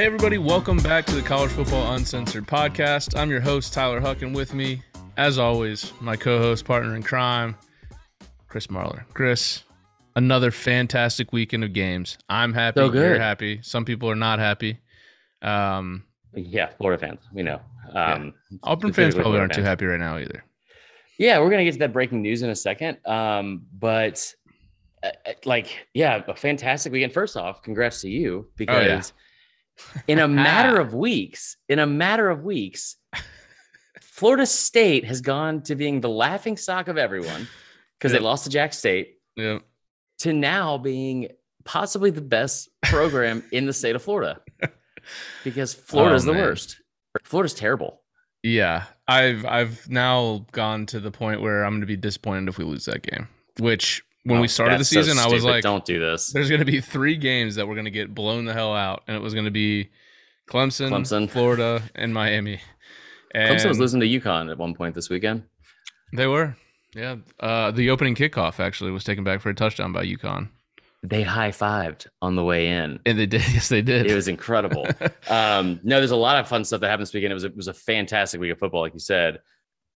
Hey, everybody, welcome back to the College Football Uncensored podcast. I'm your host, Tyler Huck, and with me, as always, my co host, partner in crime, Chris Marler. Chris, another fantastic weekend of games. I'm happy. So good. You're happy. Some people are not happy. Um, Yeah, Florida fans, we know. Um, Auburn fans probably Florida aren't too happy right now either. Yeah, we're gonna get to that breaking news in a second. Um, but uh, uh, like, yeah, a fantastic weekend. First off, congrats to you because in a matter of weeks, in a matter of weeks, Florida State has gone to being the laughing stock of everyone because Yeah. they lost to Jack State Yeah. to now being possibly the best program in the state of Florida because Florida Florida's the worst. Florida's terrible. Yeah. I've I've now gone to the point where I'm going to be disappointed if we lose that game. Which when Oh, we started the that's so season, I was like, don't do this. there's going to be three games that we're going to get blown the hell out, and it was going to be Clemson, Clemson. Florida, and Miami. And Clemson was losing to UConn at one point this weekend. They were, yeah. Uh, the opening kickoff actually was taken back for a touchdown by UConn, They high fived on the way in. and they did. Yes, they did. It was incredible. um, no, there's a lot of fun stuff that happened this weekend. It was a, it was a fantastic week of football, like you said.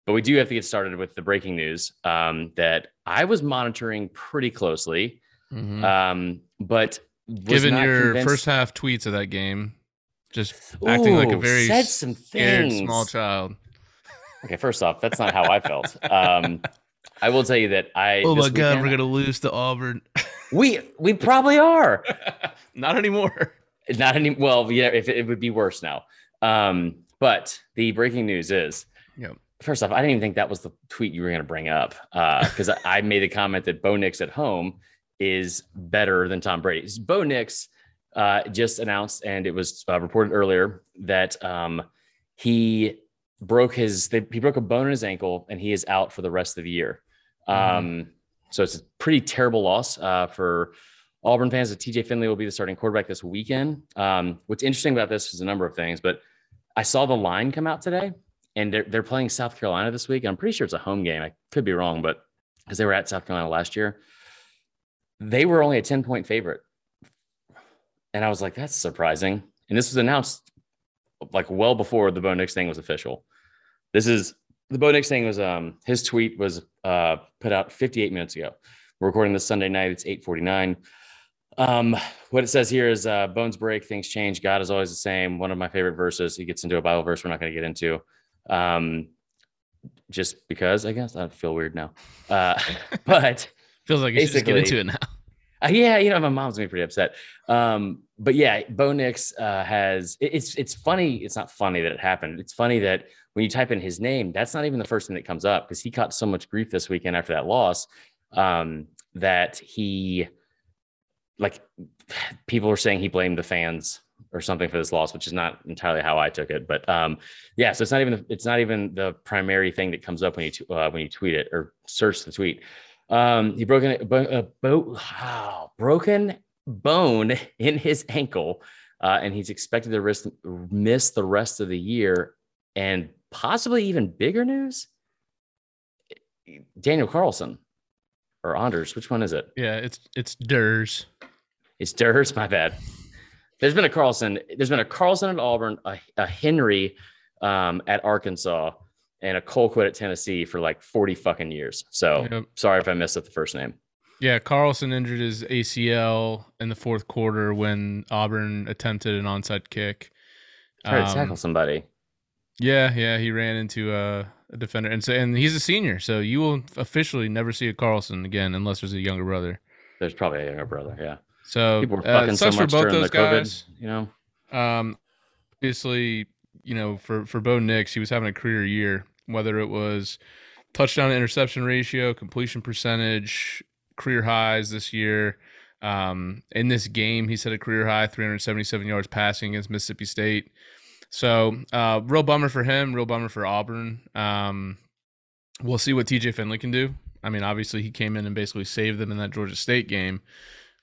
But we do have to get started with the breaking news um, that I was monitoring pretty closely. Mhm. Um, but Given your convinced- first half tweets of that game, just acting like a very said some scared things. small child. Okay, first off, that's not how I felt. Um, I will tell you that I. Oh my god, we're gonna lose to Auburn. We we probably are. Not anymore. Not any. Well, yeah, if it, it would be worse now. Um, but the breaking news is. Yep. First off, I didn't even think that was the tweet you were going to bring up because I I made the comment that Bo Nix at home is better than Tom Brady. Bo Nix uh, just announced, and it was uh, reported earlier that um, he broke his they, he broke a bone in his ankle, and he is out for the rest of the year. Um, so it's a pretty terrible loss uh, for Auburn fans. That TJ Finley will be the starting quarterback this weekend. Um, what's interesting about this is a number of things, but I saw the line come out today, and they're they're playing South Carolina this week. I'm pretty sure it's a home game. I could be wrong, but because they were at South Carolina last year, they were only a 10 point favorite, and I was like, that's surprising. And this was announced like well before the Bo Nix thing was official. This is the Bo Nix thing was um his tweet was uh put out 58 minutes ago. We're recording this Sunday night. It's 8:49. Um, what it says here is uh, bones break, things change. God is always the same. One of my favorite verses. He gets into a Bible verse we're not going to get into. Um, just because I guess I feel weird now. Uh, but Feels like you should just get into it now. uh, yeah, you know, my mom's gonna be pretty upset. Um, but yeah, Bo Nix uh, has it- it's it's funny. It's not funny that it happened. It's funny that when you type in his name, that's not even the first thing that comes up because he caught so much grief this weekend after that loss um, that he like people were saying he blamed the fans or something for this loss, which is not entirely how I took it. But um, yeah, so it's not even it's not even the primary thing that comes up when you t- uh, when you tweet it or search the tweet. Um, he broken a, bo- a bo- wow, broken bone in his ankle, uh, and he's expected to risk, miss the rest of the year. And possibly even bigger news: Daniel Carlson or Anders. Which one is it? Yeah, it's it's Durs. It's Durs. My bad. There's been a Carlson. There's been a Carlson at Auburn, a, a Henry um, at Arkansas, and a Colquitt at Tennessee for like 40 fucking years. So Yep. sorry if I messed up the first name. Yeah, Carlson injured his ACL in the fourth quarter when Auburn attempted an onside kick. Try to Um, tackle somebody. Yeah, yeah, he ran into a, a defender, and so and he's a senior, so you will officially never see a Carlson again unless there's a younger brother. There's probably a younger brother. Yeah. So People were uh, fucking it so much both during those the COVID. guys. You know. Um, obviously, you know, for for Bo Nix, he was having a career year. Whether it was touchdown to interception ratio, completion percentage, career highs this year. Um, in this game, he set a career high 377 yards passing against Mississippi State. So, uh, real bummer for him. Real bummer for Auburn. Um, we'll see what TJ Finley can do. I mean, obviously, he came in and basically saved them in that Georgia State game.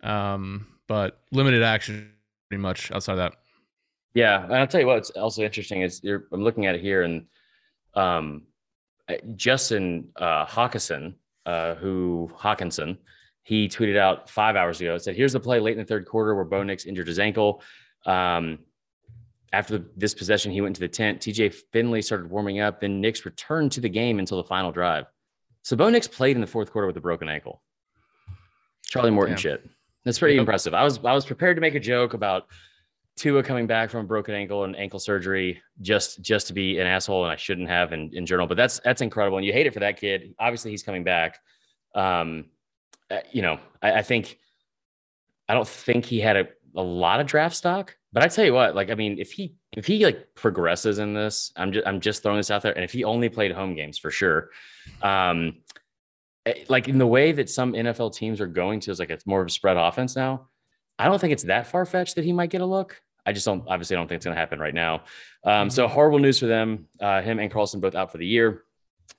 Um, but limited action pretty much outside of that. Yeah, and I'll tell you what's also interesting is you're, I'm looking at it here, and um, Justin uh, Hokanson, uh, who Hokanson, he tweeted out five hours ago. It said, "Here's the play late in the third quarter where Bo Nix injured his ankle." Um, after this possession, he went to the tent. TJ Finley started warming up. Then Nix returned to the game until the final drive. So Bo Nix played in the fourth quarter with a broken ankle. Charlie Morton Damn. shit. That's pretty impressive. I was I was prepared to make a joke about Tua coming back from a broken ankle and ankle surgery just just to be an asshole, and I shouldn't have in, in general. But that's that's incredible, and you hate it for that kid. Obviously, he's coming back. Um, uh, you know, I, I think I don't think he had a, a lot of draft stock, but I tell you what, like I mean, if he if he like progresses in this, I'm just I'm just throwing this out there, and if he only played home games for sure, um, like in the way that some NFL teams are going to is like it's more of a spread offense now. I don't think it's that far fetched that he might get a look. I just don't obviously I don't think it's going to happen right now. Um, so mm-hmm. horrible news for them. Uh, him and Carlson both out for the year.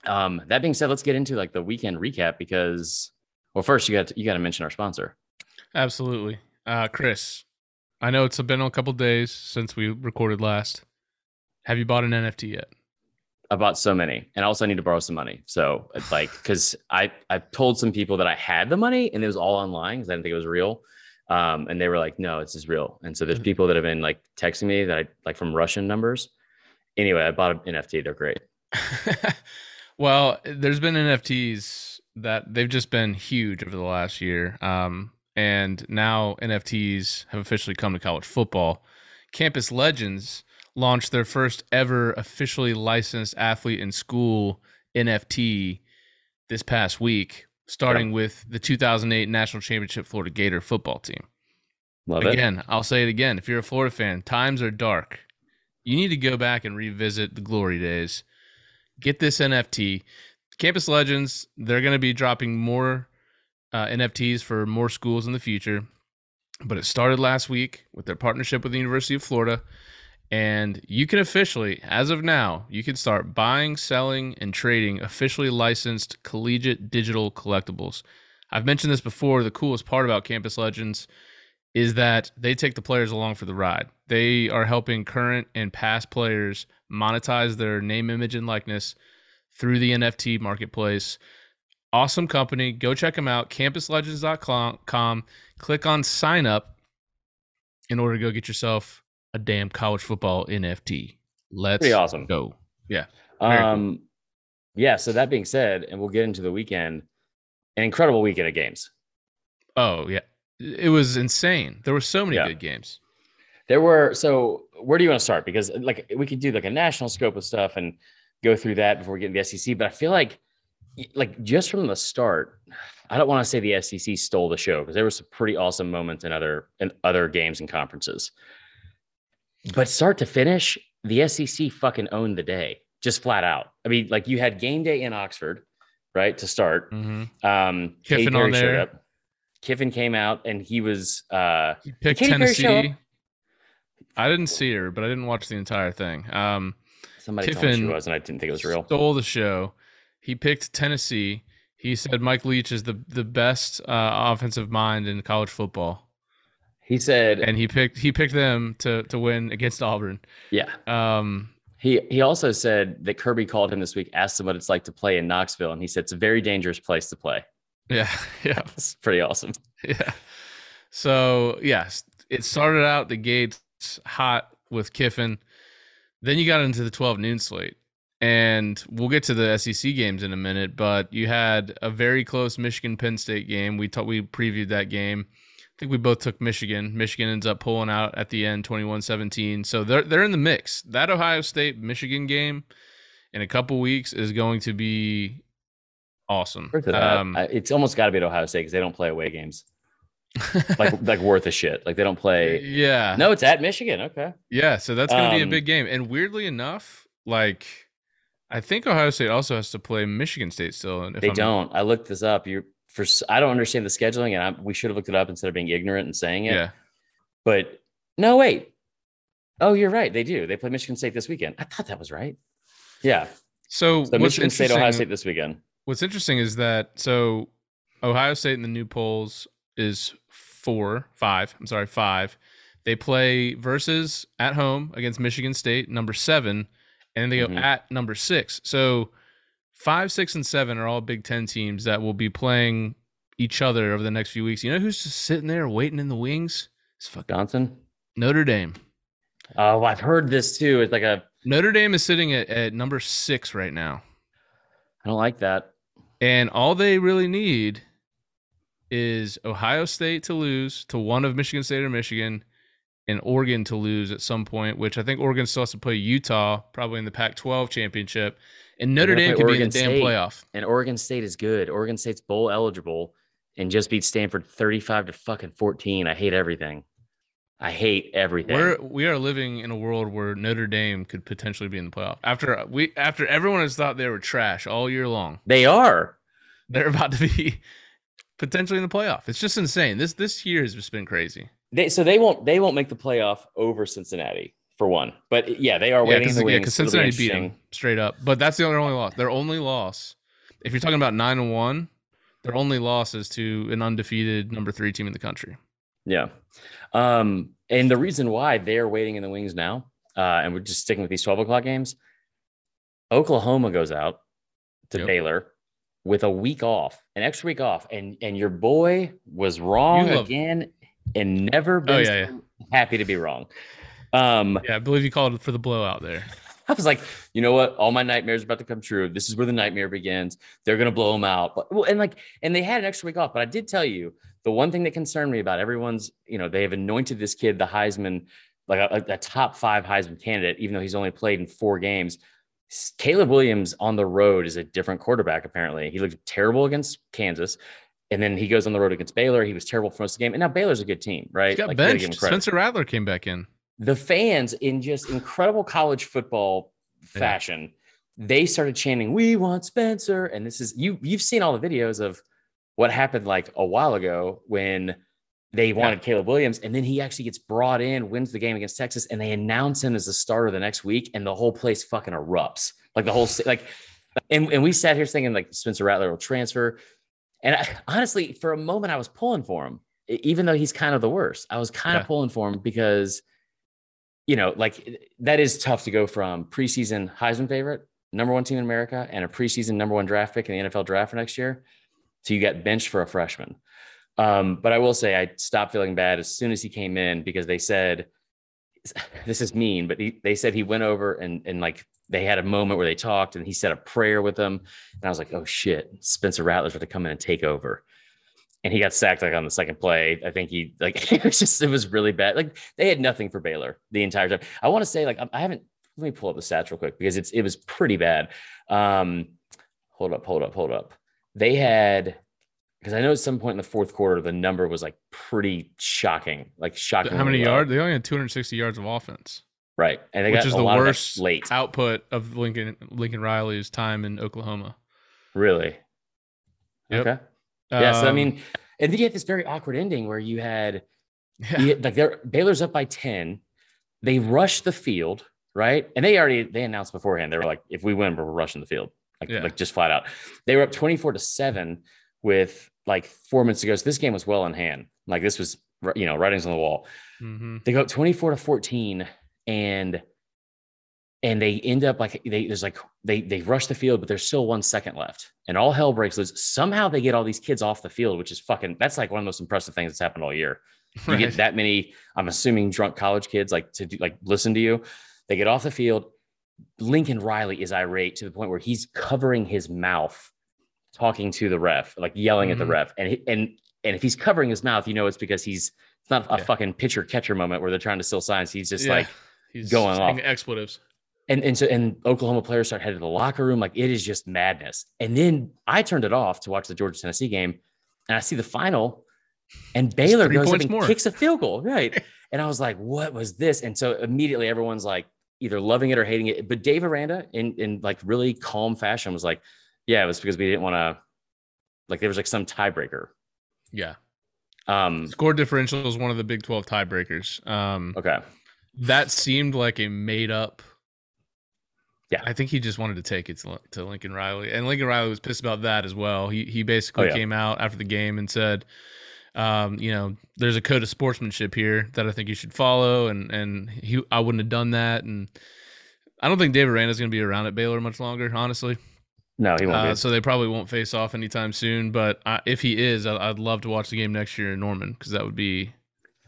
Um, that being said, let's get into like the weekend recap because well, first you got to, you got to mention our sponsor. Absolutely, uh, Chris. I know it's been a couple days since we recorded last. Have you bought an NFT yet? I bought so many, and also I need to borrow some money. So it's like because I I told some people that I had the money and it was all online because I didn't think it was real. Um, and they were like, no, it's just real. And so there's mm-hmm. people that have been like texting me that I like from Russian numbers. Anyway, I bought an NFT. They're great. well, there's been NFTs that they've just been huge over the last year. Um, and now NFTs have officially come to college football. Campus Legends launched their first ever officially licensed athlete in school NFT this past week starting yep. with the 2008 National Championship Florida Gator football team. Love it. again, it. I'll say it again. If you're a Florida fan, times are dark. You need to go back and revisit the glory days. Get this NFT. Campus Legends, they're going to be dropping more uh, NFTs for more schools in the future. But it started last week with their partnership with the University of Florida. And you can officially, as of now, you can start buying, selling, and trading officially licensed collegiate digital collectibles. I've mentioned this before. The coolest part about Campus Legends is that they take the players along for the ride. They are helping current and past players monetize their name, image, and likeness through the NFT marketplace. Awesome company. Go check them out. CampusLegends.com. Click on sign up in order to go get yourself a damn college football NFT. Let's Pretty awesome. go. Yeah. Um, cool. yeah. So that being said, and we'll get into the weekend, an incredible weekend of games. Oh yeah, it was insane. There were so many yeah. good games. There were. So where do you want to start? Because like we could do like a national scope of stuff and go through that before we get into the SEC. But I feel like, like just from the start, I don't want to say the SEC stole the show because there were some pretty awesome moments in other in other games and conferences. But start to finish, the SEC fucking owned the day, just flat out. I mean, like you had game day in Oxford, right, to start. Mm-hmm. Um, Kiffin on there. Kiffin came out and he was. Uh, he picked Tennessee. I didn't see her, but I didn't watch the entire thing. Um, Somebody Kiffin told me she was, and I didn't think it was real. Stole the show. He picked Tennessee. He said Mike Leach is the the best uh, offensive mind in college football. He said, and he picked he picked them to to win against Auburn. Yeah. Um. He he also said that Kirby called him this week, asked him what it's like to play in Knoxville, and he said it's a very dangerous place to play. Yeah. Yeah. It's pretty awesome. Yeah. So yes, it started out the gates hot with Kiffin. Then you got into the 12 noon slate. And we'll get to the SEC games in a minute, but you had a very close Michigan Penn State game. We thought we previewed that game think we both took Michigan. Michigan ends up pulling out at the end 21-17. So they're they're in the mix. That Ohio State Michigan game in a couple weeks is going to be awesome. Um, it's almost got to be at Ohio State because they don't play away games. like like worth a shit. Like they don't play. Yeah. No, it's at Michigan. Okay. Yeah, so that's going to um, be a um, big game. And weirdly enough, like I think Ohio State also has to play Michigan State still. they I'm, don't. I looked this up. You're for I don't understand the scheduling, and I, we should have looked it up instead of being ignorant and saying it. Yeah. But no, wait. Oh, you're right. They do. They play Michigan State this weekend. I thought that was right. Yeah. So, so Michigan State, Ohio State this weekend. What's interesting is that so Ohio State in the new polls is four, five. I'm sorry, five. They play versus at home against Michigan State, number seven, and then they go mm-hmm. at number six. So five, six, and seven are all Big Ten teams that will be playing each other over the next few weeks. You know who's just sitting there waiting in the wings? It's fucking Johnson. Notre Dame. Oh, I've heard this too. It's like a Notre Dame is sitting at, at number six right now. I don't like that. And all they really need is Ohio State to lose to one of Michigan State or Michigan and Oregon to lose at some point, which I think Oregon still has to play Utah, probably in the Pac 12 championship. And Notre Dame could be in the damn playoff. And Oregon State is good. Oregon State's bowl eligible and just beat Stanford 35 to fucking 14. I hate everything. I hate everything. We're we are living in a world where Notre Dame could potentially be in the playoff. After we after everyone has thought they were trash all year long. they are. They're about to be potentially in the playoff. It's just insane. This this year has just been crazy. They so they won't they won't make the playoff over Cincinnati for one. But yeah, they are Yeah, waiting in because the wings. because be Cincinnati beat them straight up. But that's the only only loss. Their only loss. If you're talking about nine and one, their only loss is to an undefeated number three team in the country. Yeah. Um, and the reason why they're waiting in the wings now, uh, and we're just sticking with these 12 o'clock games, Oklahoma goes out to Yep. Baylor with a week off, an extra week off, and and your boy was wrong love- again and never been Oh, yeah, so happy to be wrong. Um, Yeah, I believe you called for the blowout there. I was like, you know what? All my nightmares are about to come true. This is where the nightmare begins. They're gonna blow them out. But well, and like, and they had an extra week off. But I did tell you the one thing that concerned me about everyone's, you know, they have anointed this kid the Heisman, like a, a top five Heisman candidate, even though he's only played in four games. Caleb Williams on the road is a different quarterback. Apparently, he looked terrible against Kansas. And then he goes on the road against Baylor. He was terrible for most of the game. And now Baylor's a good team, right? He got Like, you gotta give him benched. Spencer Rattler came back in. The fans in just incredible college football Yeah. fashion they started chanting we want spencer. And this is you you've seen all the videos of what happened like a while ago when they wanted caleb williams and then he actually gets brought in wins the game against texas and they announce him as the starter the next week and the whole place fucking erupts. Like the whole like and, and we sat here thinking like spencer rattler will transfer. And I, honestly for a moment i was pulling for him even though he's kind of the worst. I was kind Yeah. of pulling for him because you know, like that is tough to go from preseason Heisman favorite, number one team in America, and a preseason number one draft pick in the NFL draft for next year. So you get benched for a freshman. Um, but I will say I stopped feeling bad as soon as he came in because they said, this is mean, but he, they said he went over and, and like they had a moment where they talked and he said a prayer with them. And I was like, oh shit, Spencer Rattler's going to come in and take over and he got sacked like on the second play. I think he like it was just it was really bad. Like they had nothing for Baylor the entire time. I want to say like I- haven't. Let me pull up the stats real quick because it's it was pretty bad. Um, hold up, hold up, hold up. They had because I know at some point in the fourth quarter the number was like pretty shocking, like shocking. How many yards? They only had 260 yards of offense, Right, and they which got is a the lot of worst late. output of Lincoln Lincoln Riley's time in Oklahoma. Really. Yep. Okay. Yeah. So I Um, mean, and then you had this very awkward ending where you had yeah, you had- like they're Baylor's up by 10. They rush the field, right? And they already they announced beforehand. They were like, if we win, we're rushing the field. Like, Yeah. like just flat out. They were up 24 to 7 with like four minutes to go. So this game was well in hand. Like this was you know, writings on the wall. mhm. They go up 24 to 14 and and they end up like they there's like they they rush the field, but there's still one second left, and all hell breaks loose. Somehow they get all these kids off the field, which is fucking that's like one of the most impressive things that's happened all year. You Right. get that many, I'm assuming drunk college kids like to do, like listen to you. They get off the field. Lincoln Riley is irate to the point where he's covering his mouth, talking to the ref, like yelling at the Mhm. ref. And and and if he's covering his mouth, you know it's because he's it's not a Yeah. fucking pitcher catcher moment where they're trying to steal signs. He's just Yeah, like he's going off. expletives. And and so and Oklahoma players start heading to the locker room. Like it is just madness. And then I turned it off to watch the Georgia Tennessee game, and I see the final, and Baylor goes up and more. kicks a field goal, right? and I was like, what was this? And so immediately everyone's like either loving it or hating it. But Dave Aranda, in in like really calm fashion, was like, yeah, it was because we didn't want to. Like there was like some tiebreaker. Yeah, Um. score differential is one of the Big 12 tiebreakers. Um, Okay. that seemed like a made up. Yeah. I think he just wanted to take it to, to Lincoln Riley, and Lincoln Riley was pissed about that as well. He he basically Oh, yeah. came out after the game and said, um, you know, there's a code of sportsmanship here that I think you should follow, and and he I wouldn't have done that, and I don't think David is going to be around at Baylor much longer, honestly. No, he won't Uh, so they probably won't face off anytime soon. But uh, if he is, I, I'd love to watch the game next year in Norman because that would be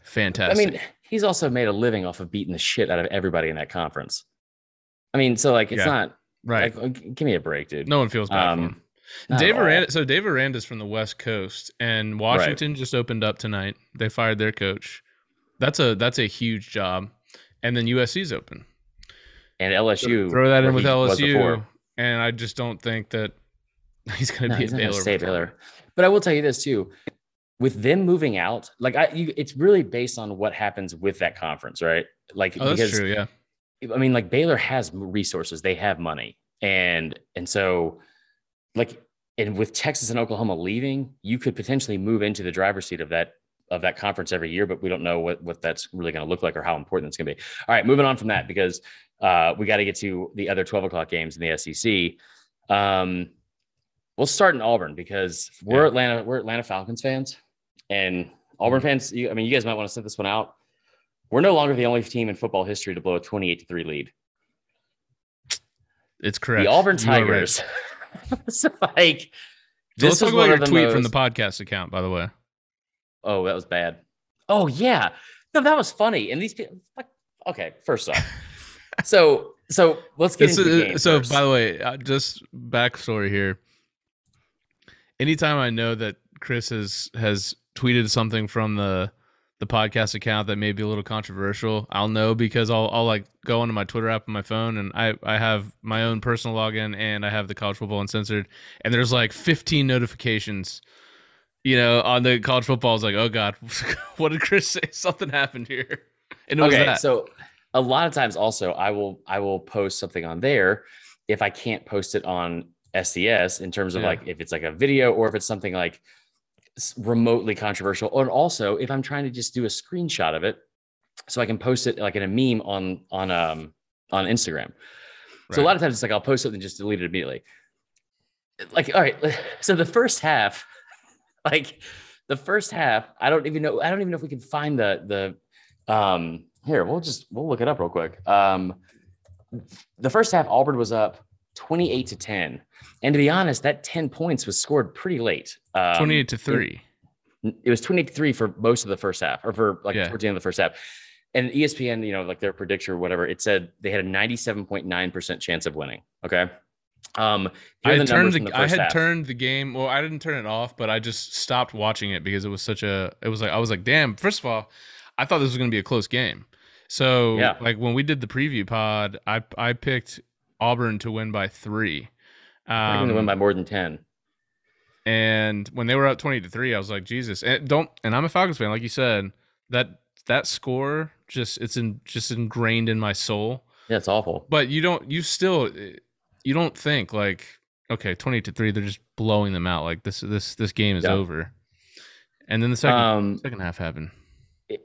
fantastic. I mean, he's also made a living off of beating the shit out of everybody in that conference. I mean, so like it's Yeah. not Right. like uh, give me a break, dude. no one feels bad Um, Dave. Aranda, so Dave Aranda's from the West Coast, and Washington just opened up tonight. They fired their coach. That's a that's a huge job, and then USC's open. and LSU Throw that in with LSU, and I just don't think that he's going to No, be he's at Baylor. stay. Baylor. But I will tell you this too: with them moving out, like I, you, it's really based on what happens with that conference, right? Like Oh, that's because true. Yeah. I mean, like Baylor has resources, they have money, and and so like and with Texas and Oklahoma leaving, you could potentially move into the driver's seat of that of that conference every year, but we don't know what what that's really going to look like or how important it's going to be. All right, moving on from that because uh, we got to get to the other twelve o'clock games in the SEC. Um, we'll start in Auburn because we're Yeah. Atlanta we're Atlanta Falcons fans, and Auburn fans. You, I mean, you guys might want to set this one out. We're no longer the only team in football history to blow a twenty-eight to three lead. It's correct. The Auburn right. Tigers. it's like So let's talk about your tweet from the podcast account, by the way. Oh, that was bad. Oh yeah, no, that was funny. And these people, okay, first off, so so let's get This into the game. so, first. by the way, uh, just backstory here. Anytime I know that Chris has has tweeted something from the the podcast account that may be a little controversial, I'll know because I'll I'll like go onto my Twitter app on my phone and I I have my own personal login and I have the college football uncensored and there's like 15 notifications. You know, on the college football, I was like, "Oh God, what did Chris say? Something happened here," and it was okay, that. so a lot of times also I will I will post something on there if I can't post it on SDS in terms of Yeah. like if it's like a video or if it's something like remotely controversial, or also if I'm trying to just do a screenshot of it so I can post it like in a meme on on um on Instagram. So a lot of times it's like I'll post something and just delete it immediately. Like, all right, so the first half, like the first half, I don't even know. I don't even know if we can find the the um here. We'll just we'll look it up real quick. Um, the first half, Auburn was up twenty eight to ten, and to be honest, that ten points was scored pretty late. Um, 28 to three. it was 23 for most of the first half or for like Yeah. towards the end of the first half. And ESPN, you know, like their predictor or whatever, it said they had a 97.9% chance of winning. Okay. Um, I the turned the, the I had half. turned the game. Well, I didn't turn it off, but I just stopped watching it because it was such a. It was like I was like, damn. First of all, I thought this was going to be a close game. So Yeah. like when we did the preview pod, I I picked Auburn to win by three. They're going to Um, win by more than 10. and when they were up twenty to three, I was like, Jesus. And don't. And I'm a Falcons fan, like you said. That that score just it's in just ingrained in my soul. Yeah, it's awful. But you don't. You still. You don't think like okay, twenty to three. They're just blowing them out. Like this. This. This game is Yeah. over. And then the second Um, second half happened.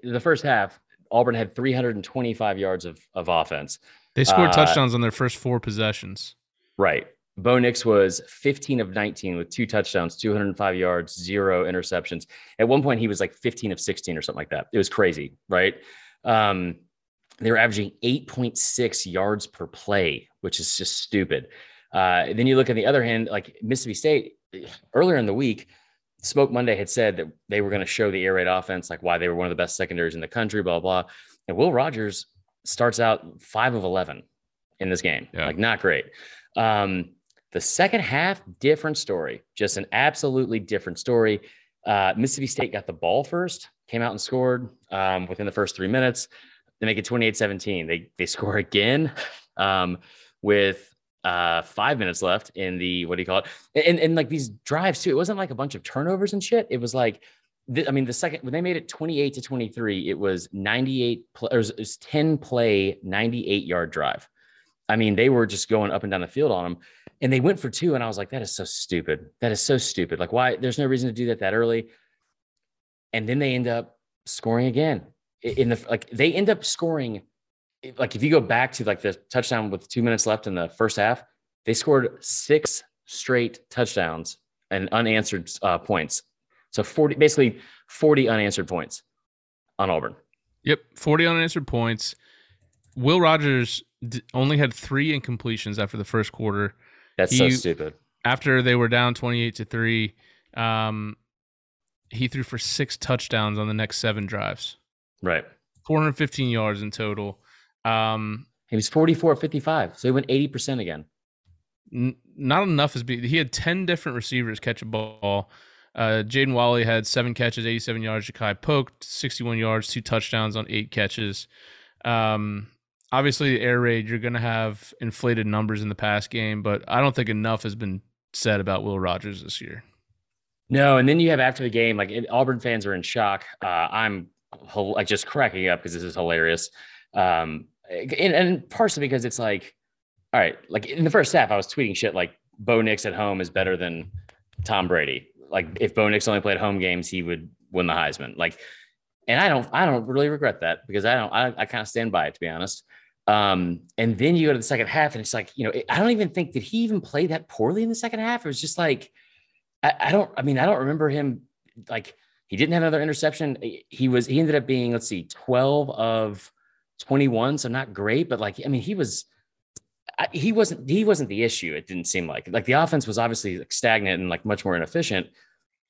the first half, Auburn had 325 yards of, of offense. They scored uh, touchdowns on their first four possessions. Right. Bo Nix was 15 of 19 with two touchdowns, 205 yards, zero interceptions. At one point, he was like 15 of 16 or something like that. It was crazy, right? Um, they were averaging 8.6 yards per play, which is just stupid. Uh, then you look on the other hand, like Mississippi State earlier in the week, Smoke Monday had said that they were going to show the air raid offense, like why they were one of the best secondaries in the country, blah, blah. And Will Rogers starts out five of 11 in this game, Yeah. like not great. Um, the second half, different story, just an absolutely different story. Uh, Mississippi State got the ball first, came out and scored um, within the first three minutes. They make it 28 17. They, they score again um, with uh, five minutes left in the, what do you call it? And, and like these drives too, it wasn't like a bunch of turnovers and shit. It was like, I mean, the second, when they made it 28 to 23, it was 98, pl- it was, it was 10 play, 98 yard drive. I mean, they were just going up and down the field on them and they went for two. And I was like, that is so stupid. That is so stupid. Like, why? There's no reason to do that that early. And then they end up scoring again in the like. They end up scoring. Like, if you go back to like the touchdown with two minutes left in the first half, they scored six straight touchdowns and unanswered uh, points. So 40, basically 40 unanswered points on Auburn. Yep, forty unanswered points. Will Rogers d- only had three incompletions after the first quarter. That's so stupid. After they were down twenty-eight to three, um, he threw for six touchdowns on the next seven drives. Right. 415 yards in total. Um, he was 44 55, so he went 80% again. N- not enough is be. He had 10 different receivers catch a ball. Uh, Jaden Walley had seven catches, 87 yards. Makai poked 61 yards, two touchdowns on eight catches. Um, obviously, the air raid, you're going to have inflated numbers in the pass game, but I don't think enough has been said about Will Rogers this year. No, and then you have after the game, like it, Auburn fans are in shock. Uh, I'm like just cracking up because this is hilarious. Um, and, and partially because it's like, all right, like in the first half, I was tweeting shit like Bo Nix at home is better than Tom Brady. Like if Bo Nix only played home games, he would win the Heisman. Like, and I don't, I don't really regret that because I don't, I, I kind of stand by it to be honest. Um, and then you go to the second half, and it's like, you know, I don't even think did he even play that poorly in the second half. It was just like, I, I don't, I mean, I don't remember him like he didn't have another interception. He was, he ended up being, let's see, 12 of 21. So not great, but like, I mean, he was, he wasn't, he wasn't the issue. It didn't seem like, like the offense was obviously like stagnant and like much more inefficient.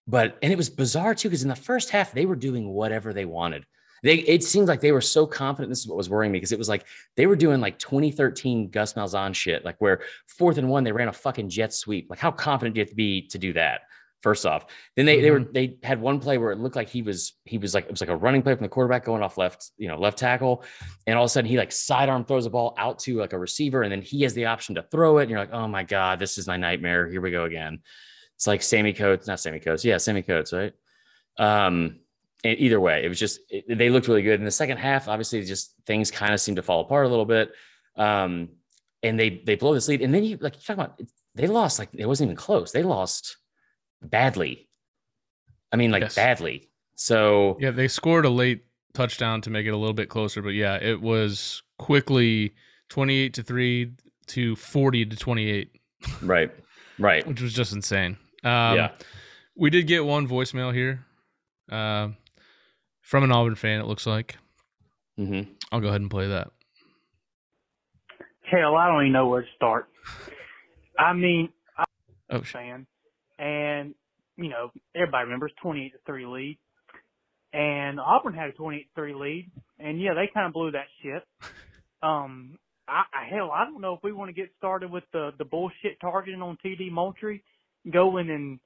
But, and it was bizarre too, because in the first half, they were doing whatever they wanted. They, it seemed like they were so confident. This is what was worrying me because it was like they were doing like 2013 Gus Malzahn shit, like where fourth and one, they ran a fucking jet sweep. Like, how confident do you have to be to do that? First off. Then they mm-hmm. they were mm-hmm. they had one play where it looked like he was he was like it was like a running play from the quarterback going off left, you know, left tackle. And all of a sudden he like sidearm throws a ball out to like a receiver, and then he has the option to throw it. And you're like, oh my God, this is my nightmare. Here we go again. It's like Sammy Coates, not Sammy Coates. Yeah, Sammy Coates, right? Um, and either way, it was just it, they looked really good. In the second half, obviously, just things kind of seemed to fall apart a little bit. Um, and they they blow this lead, and then you like you talk about they lost like it wasn't even close. They lost badly. I mean, like yes. badly. So yeah, they scored a late touchdown to make it a little bit closer, but yeah, it was quickly twenty-eight to three to forty to twenty-eight. Right, right, which was just insane. Um, yeah, we did get one voicemail here uh, from an Auburn fan. It looks like. Mm-hmm. I'll go ahead and play that. Hell, I don't even know where to start. I mean, I'm oh, fan and you know everybody remembers 28 to three lead, and Auburn had a 28 to three lead, and yeah, they kind of blew that shit. Um, I, I hell, I don't know if we want to get started with the the bullshit targeting on TD Moultrie, going and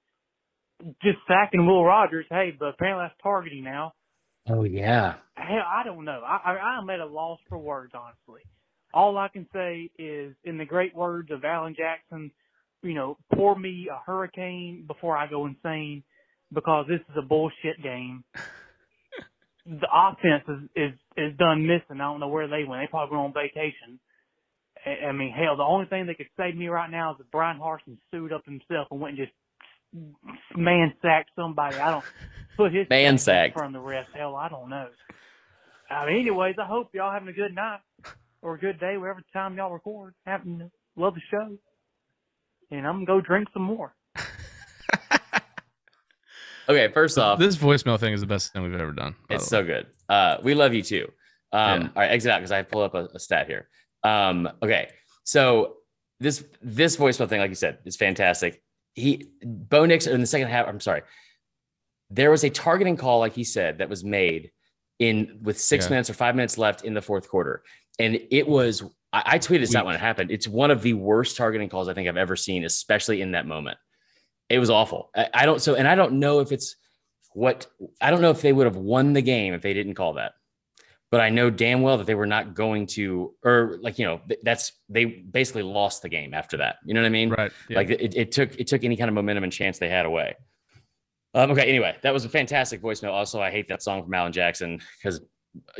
just sacking Will Rogers. Hey, but apparently that's targeting now. Oh yeah. Hell, I don't know. I, I I'm at a loss for words, honestly. All I can say is, in the great words of Alan Jackson, you know, pour me a hurricane before I go insane because this is a bullshit game. the offense is, is is done missing. I don't know where they went. They probably went on vacation. I, I mean, hell, the only thing that could save me right now is if Bryan Harsin sued up himself and went and just man sacked somebody. I don't put his man sacked from the rest. Hell, I don't know. I mean, anyways, I hope y'all having a good night or a good day, whatever time y'all record. Having love the show and I'm gonna go drink some more. okay, first off, this voicemail thing is the best thing we've ever done. It's so good. Uh, we love you too. Um, yeah. All right, exit out because I pull up a, a stat here. Um, okay, so this this voicemail thing, like you said, is fantastic. He Bo Nix in the second half. I'm sorry. There was a targeting call, like he said, that was made in with six yeah. minutes or five minutes left in the fourth quarter, and it was I, I tweeted this out when it happened. It's one of the worst targeting calls I think I've ever seen, especially in that moment. It was awful. I, I don't so, and I don't know if it's what I don't know if they would have won the game if they didn't call that. But I know damn well that they were not going to, or like you know, that's they basically lost the game after that. You know what I mean? Right. Yeah. Like it, it took it took any kind of momentum and chance they had away. Um, okay. Anyway, that was a fantastic voicemail. Also, I hate that song from Alan Jackson because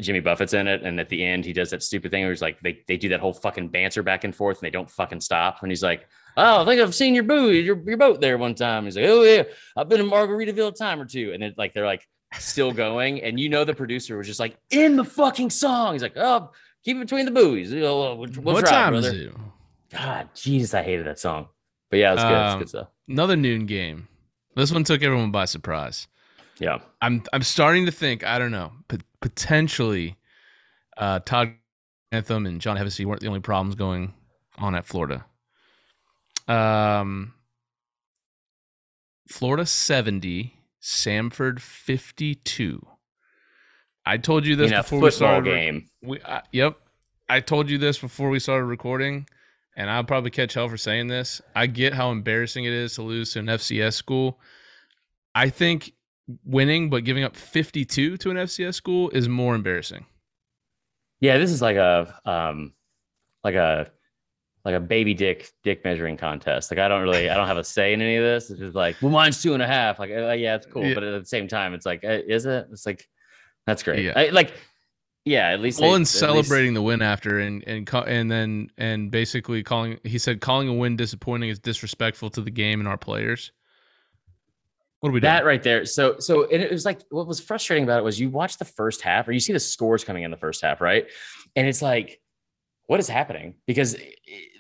Jimmy Buffett's in it, and at the end he does that stupid thing where he's like they they do that whole fucking banter back and forth, and they don't fucking stop. And he's like, "Oh, I think I've seen your buoy, your, your boat there one time." He's like, "Oh yeah, I've been in Margaritaville a time or two. And then like they're like still going, and you know the producer was just like in the fucking song. He's like, "Oh, keep it between the buoys." We'll, we'll what time brother. is it? God, Jesus, I hated that song. But yeah, it's good. Um, it's good stuff. Another noon game. This one took everyone by surprise. Yeah, I'm I'm starting to think I don't know, but potentially uh, Todd Grantham and John Hevesy weren't the only problems going on at Florida. Um, Florida 70, Samford 52. I told you this in before we started. game. We, I, yep, I told you this before we started recording, and I'll probably catch hell for saying this. I get how embarrassing it is to lose to an FCS school. I think winning but giving up 52 to an FCS school is more embarrassing. Yeah, this is like a um, like a like a baby dick dick measuring contest. Like I don't really, I don't have a say in any of this. It's just like, well, mine's two and a half. Like, uh, yeah, it's cool, Yeah. but at the same time, it's like, uh, is it? It's like, that's great. Yeah. I, like, yeah, at least Mullen's at least- celebrating the win after and and and then and basically calling. He said calling a win disappointing is disrespectful to the game and our players. What are we doing? that right there. So, so and it was like what was frustrating about it was you watch the first half or you see the scores coming in the first half, right? And it's like, what is happening? Because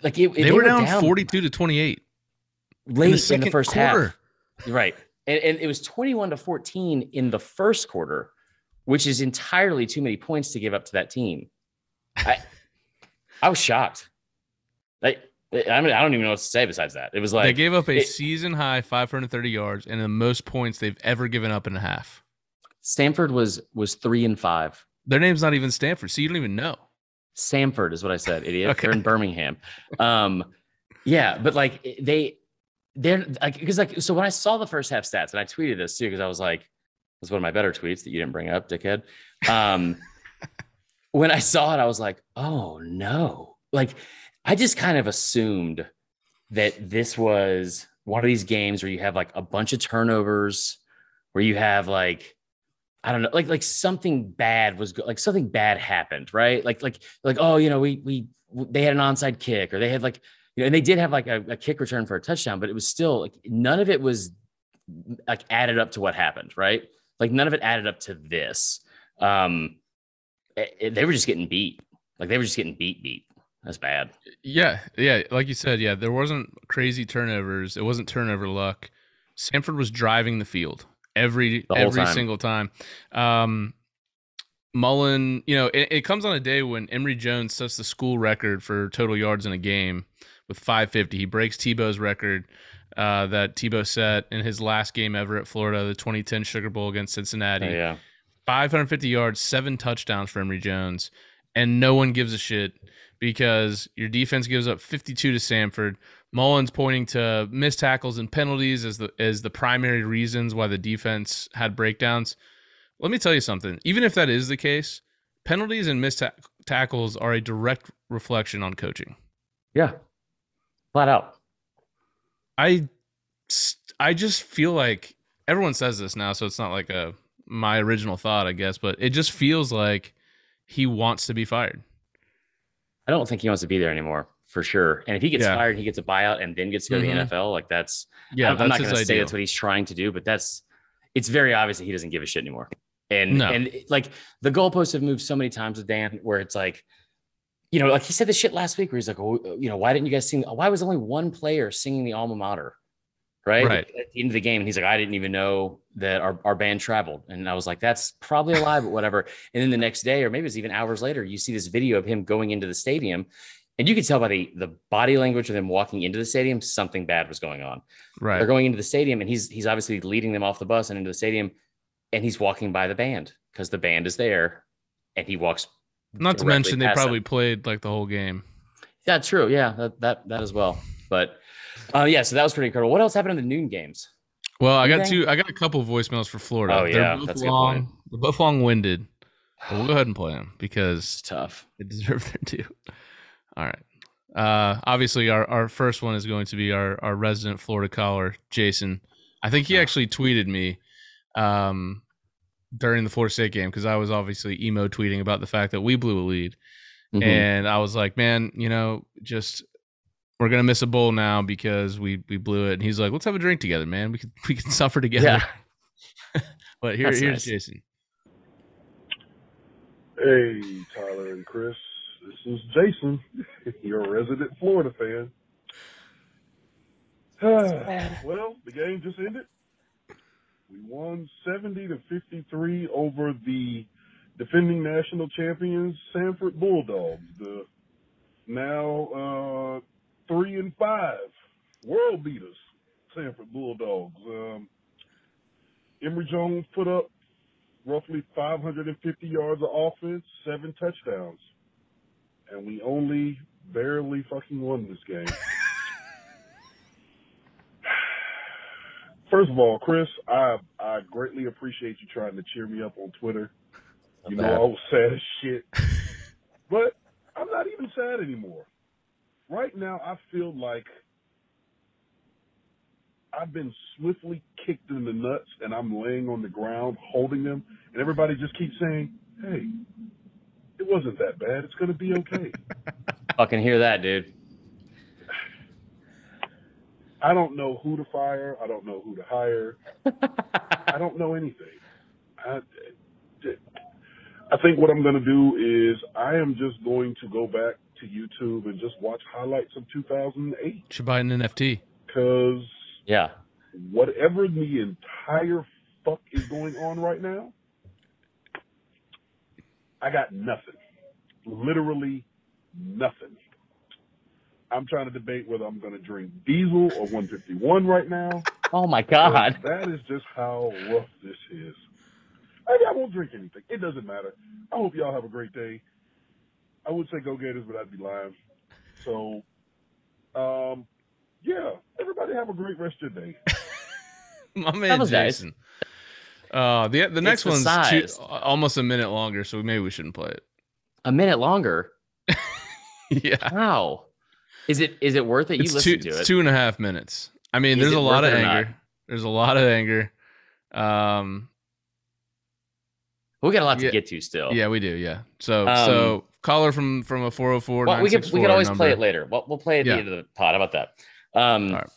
like it, they, were down, 42 to 28 late in the in the first quarter. half. Right. And, and it was 21 to 14 in the first quarter, which is entirely too many points to give up to that team. I, I was shocked. Like, I mean, I don't even know what to say besides that. It was like they gave up a it- season high 530 yards and the most points they've ever given up in a half. Stanford was was three and five. Their name's not even Stanford, so you don't even know. Sanford is what I said, idiot. Okay. They're in Birmingham. Um, yeah, but like they, they're like because like so when I saw the first half stats and I tweeted this too because I was like, "That's one of my better tweets that you didn't bring up, dickhead." Um, when I saw it, I was like, "Oh no!" Like I just kind of assumed that this was one of these games where you have like a bunch of turnovers, where you have like I don't know, like like something bad was like something bad happened, right? Like like like oh, you know, we we they had an onside kick or they had like you know, and they did have like a, a kick return for a touchdown, but it was still like none of it was like added up to what happened, right? Like none of it added up to this. Um, it- it- they were just getting beat. Like they were just getting beat, beat. That's bad. Yeah, yeah, like you said, yeah, there wasn't crazy turnovers. It wasn't turnover luck. Sanford was driving the field every The every time. single time. Um, Mullen, you know, it, it comes on a day when Emory Jones sets the school record for total yards in a game with 550. He breaks Tebow's record uh, that Tebow set in his last game ever at Florida, the 2010 Sugar Bowl against Cincinnati. yeah. 550 yards, seven touchdowns for Emory Jones, and no one gives a shit because your defense gives up 52 to Samford. Mullen's pointing to missed tackles and penalties as the as the primary reasons why the defense had breakdowns. Let me tell you something. Even if that is the case, penalties and missed ta- tackles are a direct reflection on coaching. Yeah. Flat out. I I just feel like everyone says this now, so it's not like a my original thought, I guess, but it just feels like he wants to be fired. I don't think he wants to be there anymore for sure. And if he gets Yeah. fired, he gets a buyout and then gets to go to Mhm. the NFL. Like that's Yeah, I'm, I'm not going to say that's what he's trying to do, but that's it's very obvious that he doesn't give a shit anymore. And No. and like the goalposts have moved so many times with Dan, where it's like, you know, like he said this shit last week, where he's like, oh, you know, why didn't you guys sing? Why was only one player singing the alma mater? Right? Right. At the end of the game, and he's like, I didn't even know that our, our band traveled. And I was like, that's probably a lie, but whatever. And then the next day, or maybe it's even hours later, you see this video of him going into the stadium. And you could tell by the, the body language of him walking into the stadium, something bad was going on Right. they're going into the stadium and he's he's obviously leading them off the bus and into the stadium and he's walking by the band because the band is there and he walks Not to mention they probably them. played like the whole game. yeah true yeah that that, that as well but uh yeah so that was pretty incredible what else happened in the noon games Well, I got two. I got a couple voicemails for Florida. Oh, They're yeah, both that's a good point. long. They're both long-winded. But we'll go ahead and play them it's because tough they deserve their due. All right. Uh, obviously, our, our first one is going to be our, our resident Florida caller, Jason. I think he actually tweeted me um, during the Florida State game because I was obviously emo tweeting about the fact that we blew a lead. Mhm. And I was like, man, you know, just we're gonna miss a bowl now because we we blew it. And he's like, let's have a drink together, man. We can we can suffer together. but here, That's here's nice. Jason. Hey, Tyler and Chris. This is Jason, your resident Florida fan. well, the game just ended. We won 70 to 53 over the defending national champions, Sanford Bulldogs, the now uh, three and five world beaters, Sanford Bulldogs. Um, Emory Jones put up roughly 550 yards of offense, seven touchdowns, and we only barely fucking won this game. First of all, Chris, I I greatly appreciate you trying to cheer me up on Twitter. You know. I was sad as shit. but I'm not even sad anymore. Right now, I feel like I've been swiftly kicked in the nuts and I'm laying on the ground holding them. And everybody just keeps saying, hey, it wasn't that bad. It's going to be okay. Fucking hear that, dude. I don't know who to fire. I don't know who to hire. I don't know anything. I, I think what I'm going to do is I am just going to go back to YouTube and just watch highlights of 2008 Should buy an NFT. because Yeah. whatever the entire fuck is going on right now, I got nothing. Literally nothing. I'm trying to debate whether I'm going to drink diesel or 151 right now. Oh my God. That is just how rough this is. Maybe I won't drink anything. It doesn't matter. I hope y'all have a great day. I would say go Gators, but I'd be lying. So, um, yeah, everybody have a great rest of your day. My man was nice. Jason. Uh, the the next the one's two, almost a minute longer, so maybe we shouldn't play it. A minute longer. yeah, Wow. Is it is it worth it? You it's listen two, to it's it. two and a half minutes. I mean, Is there's a lot of worth it or not? anger. There's a lot of anger. Um, we got a lot to Yeah. get to still. yeah, we do. Yeah. So Um, so caller from from a 404 Well, we could we could always play it later. We'll, we'll play at Yeah. the end of the pod. How about that? Um, right.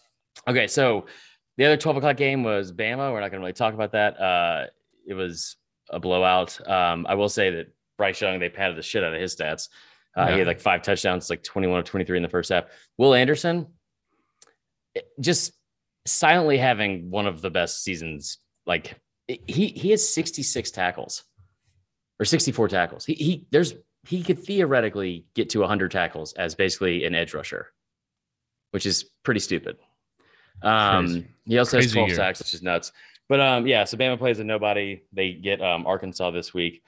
Okay, so the other 12 o'clock game was Bama. We're not going to really talk about that. Uh, it was a blowout. Um, I will say that Bryce Young, they padded the shit out of his stats. Uh, He had like five touchdowns, like 21 or 23 in the first half. Will Anderson, just silently having one of the best seasons. Like he he has 66 tackles or 64 tackles. He, he there's he could theoretically get to 100 tackles as basically an edge rusher, which is pretty stupid. Um, Crazy. he also has 12 year. sacks, which is nuts. But um, yeah, so Bama plays a nobody. They get um, Arkansas this week.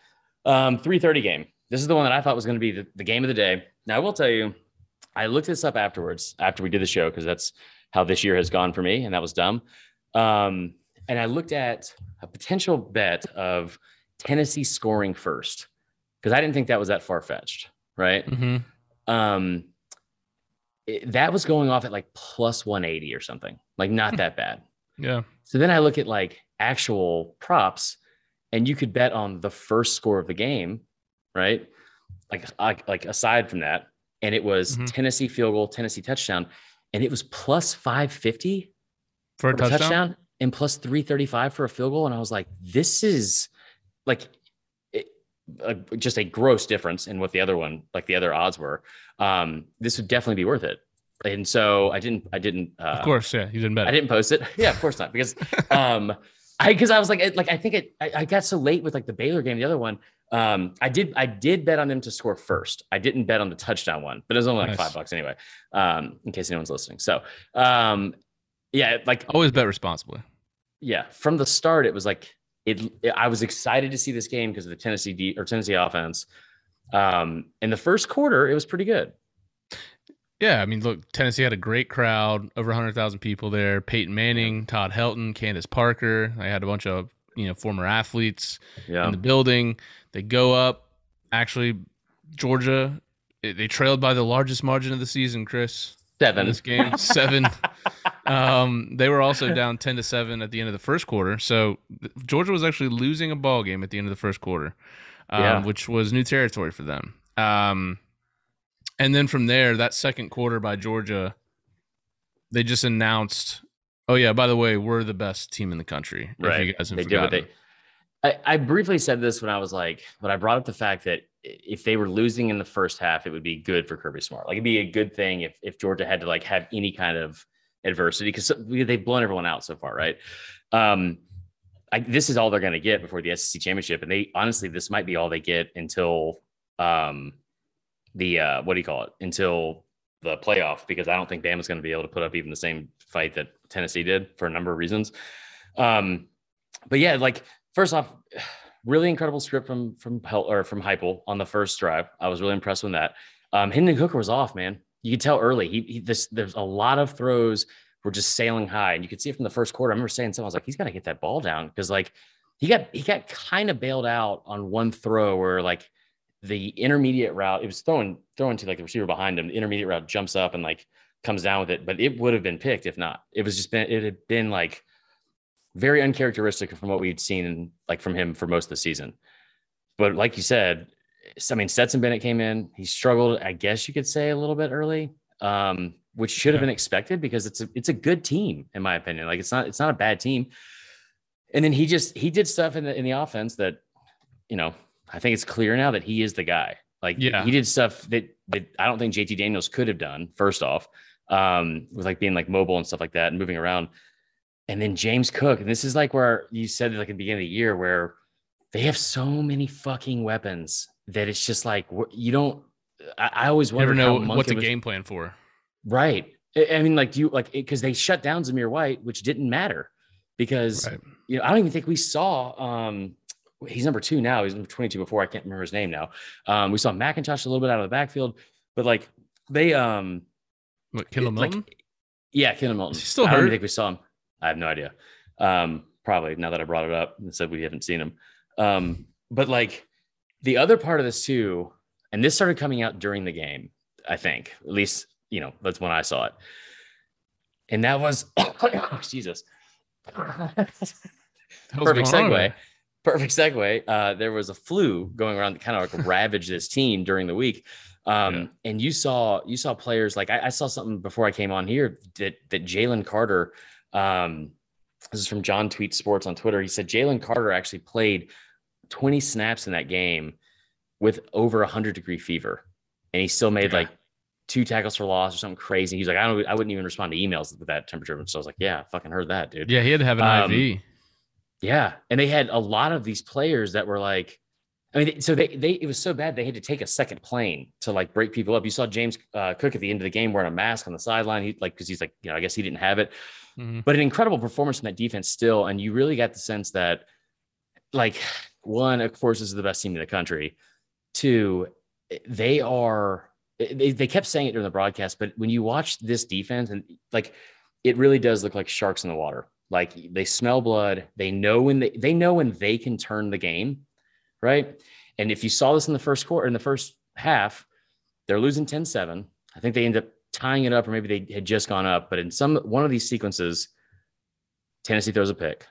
Um, 3:30 game. This is the one that I thought was going to be the, the game of the day. Now I will tell you, I looked this up afterwards after we did the show because that's how this year has gone for me, and that was dumb. Um, and I looked at a potential bet of Tennessee scoring first because I didn't think that was that far fetched, right? Mhm. Um, it- that was going off at like plus 180 or something, like not that bad. Yeah. So then I look at like actual props, and you could bet on the first score of the game, right? Like, like, like aside from that, and it was Mhm. Tennessee field goal, Tennessee touchdown, and it was plus 550 For a for touchdown. a touchdown and plus 335 for a field goal. And I was like, this is like it, just a gross difference in what the other one, like the other odds were. Um, this would definitely be worth it. And so I didn't, I didn't, uh, Of course, yeah, you didn't bet. I didn't post it. Yeah, of course not. Because, um, I, cause I was like, it- like, I think it, I, I got so late with like the Baylor game, the other one. Um, I did, I did bet on them to score first. I didn't bet on the touchdown one, but it was only like Nice. five bucks anyway. Um, in case anyone's listening. So, um, yeah, like Always bet responsibly. yeah, from the start, it was like it. I was excited to see this game because of the Tennessee D, or Tennessee offense. Um, in the first quarter, it was pretty good. Yeah, I mean, look, Tennessee had a great crowd, over 100,000 people there. Peyton Manning, Todd Helton, Candace Parker. They had a bunch of, you know, former athletes Yeah, in the building. They go up. Actually, Georgia, they trailed by the largest margin of the season, Chris. In seven. this game, seven. Um, they were also down 10 to 7 at the end of the first quarter. So Georgia was actually losing a ball game at the end of the first quarter, um, Yeah. which was new territory for them. Um, and then from there, that second quarter by Georgia, they just announced, oh, yeah, by the way, we're the best team in the country. if right. You guys have They did what they. I, I briefly said this when I was like, when I brought up the fact that if they were losing in the first half, it would be good for Kirby Smart. Like it'd be a good thing if if Georgia had to like have any kind of adversity because they've blown everyone out so far, right? Um, I, this is all they're going to get before the SEC championship, and they honestly, this might be all they get until um, the uh, what do you call it? Until the playoff, because I don't think Bama's going to be able to put up even the same fight that Tennessee did for a number of reasons. Um, but yeah, like first off, really incredible script from from Hel- or from Heupel on the first drive. I was really impressed with that. Um, Hendon Hooker was off, man. You could tell early. He, he this there's a lot of throws were just sailing high, and you could see it from the first quarter. I remember saying something. I was like, he's got to get that ball down because like he got he got kind of bailed out on one throw where like the intermediate route it was throwing throwing to like the receiver behind him. The intermediate route jumps up and like comes down with it, but it would have been picked if not. It was just been it had been like very uncharacteristic from what we'd seen like from him for most of the season. But like you said, I mean, Stetson Bennett came in. He struggled, I guess you could say, a little bit early, um, which should have Yeah. been expected because it's a it's a good team in my opinion. Like it's not it's not a bad team. And then he just he did stuff in the in the offense that, you know, I think it's clear now that he is the guy. Like Yeah. he did stuff that that I don't think JT Daniels could have done. First off, um, with like being like mobile and stuff like that and moving around. And then James Cook, and this is like where you said like at the beginning of the year where they have so many fucking weapons that it's just like you don't. I, I always wonder never know how what the was- game plan for. Right. I mean, like, do you like because they shut down Zamir White, which didn't matter because Right. you know I don't even think we saw. um He's number two now. He's number twenty-two before. I can't remember his name now. Um, we saw McIntosh a little bit out of the backfield, but like they, um, What Kendall like, yeah, Kendall Milton. Is he still I don't even think we saw him. I have no idea. Um, probably now that I brought it up and said we haven't seen him. Um, but like the other part of this too, and this started coming out during the game, I think, at least, you know, that's when I saw it. And that was, oh, Jesus. Perfect going on segue. Perfect segue. Uh, there was a flu going around that kind of like ravaged this team during the week. Um, Yeah. and you saw you saw players like I, I saw something before I came on here that that Jalen Carter, um, this is from John Tweet Sports on Twitter. He said Jalen Carter actually played 20 snaps in that game with over 100 degree fever, and he still made Yeah. like two tackles for loss or something crazy. He's like, I don't, I wouldn't even respond to emails with that temperature. So I was like, yeah, I fucking heard that, dude. Yeah, he had to have an Um, IV. Yeah, and they had a lot of these players that were like, I mean, so they they it was so bad they had to take a second plane to like break people up. You saw James uh, Cook at the end of the game wearing a mask on the sideline. He like because he's like, you know, I guess he didn't have it, Mhm. but an incredible performance from that defense still. And you really got the sense that, like, one, of course, this is the best team in the country. Two, they are. They, they kept saying it during the broadcast, but when you watch this defense and like, it really does look like sharks in the water. Like they smell blood. They know when they they know when they can turn the game, right? And if you saw this in the first quarter, in the first half, they're losing 10-7. I think they end up tying it up, or maybe they had just gone up. But in some one of these sequences, Tennessee throws a pick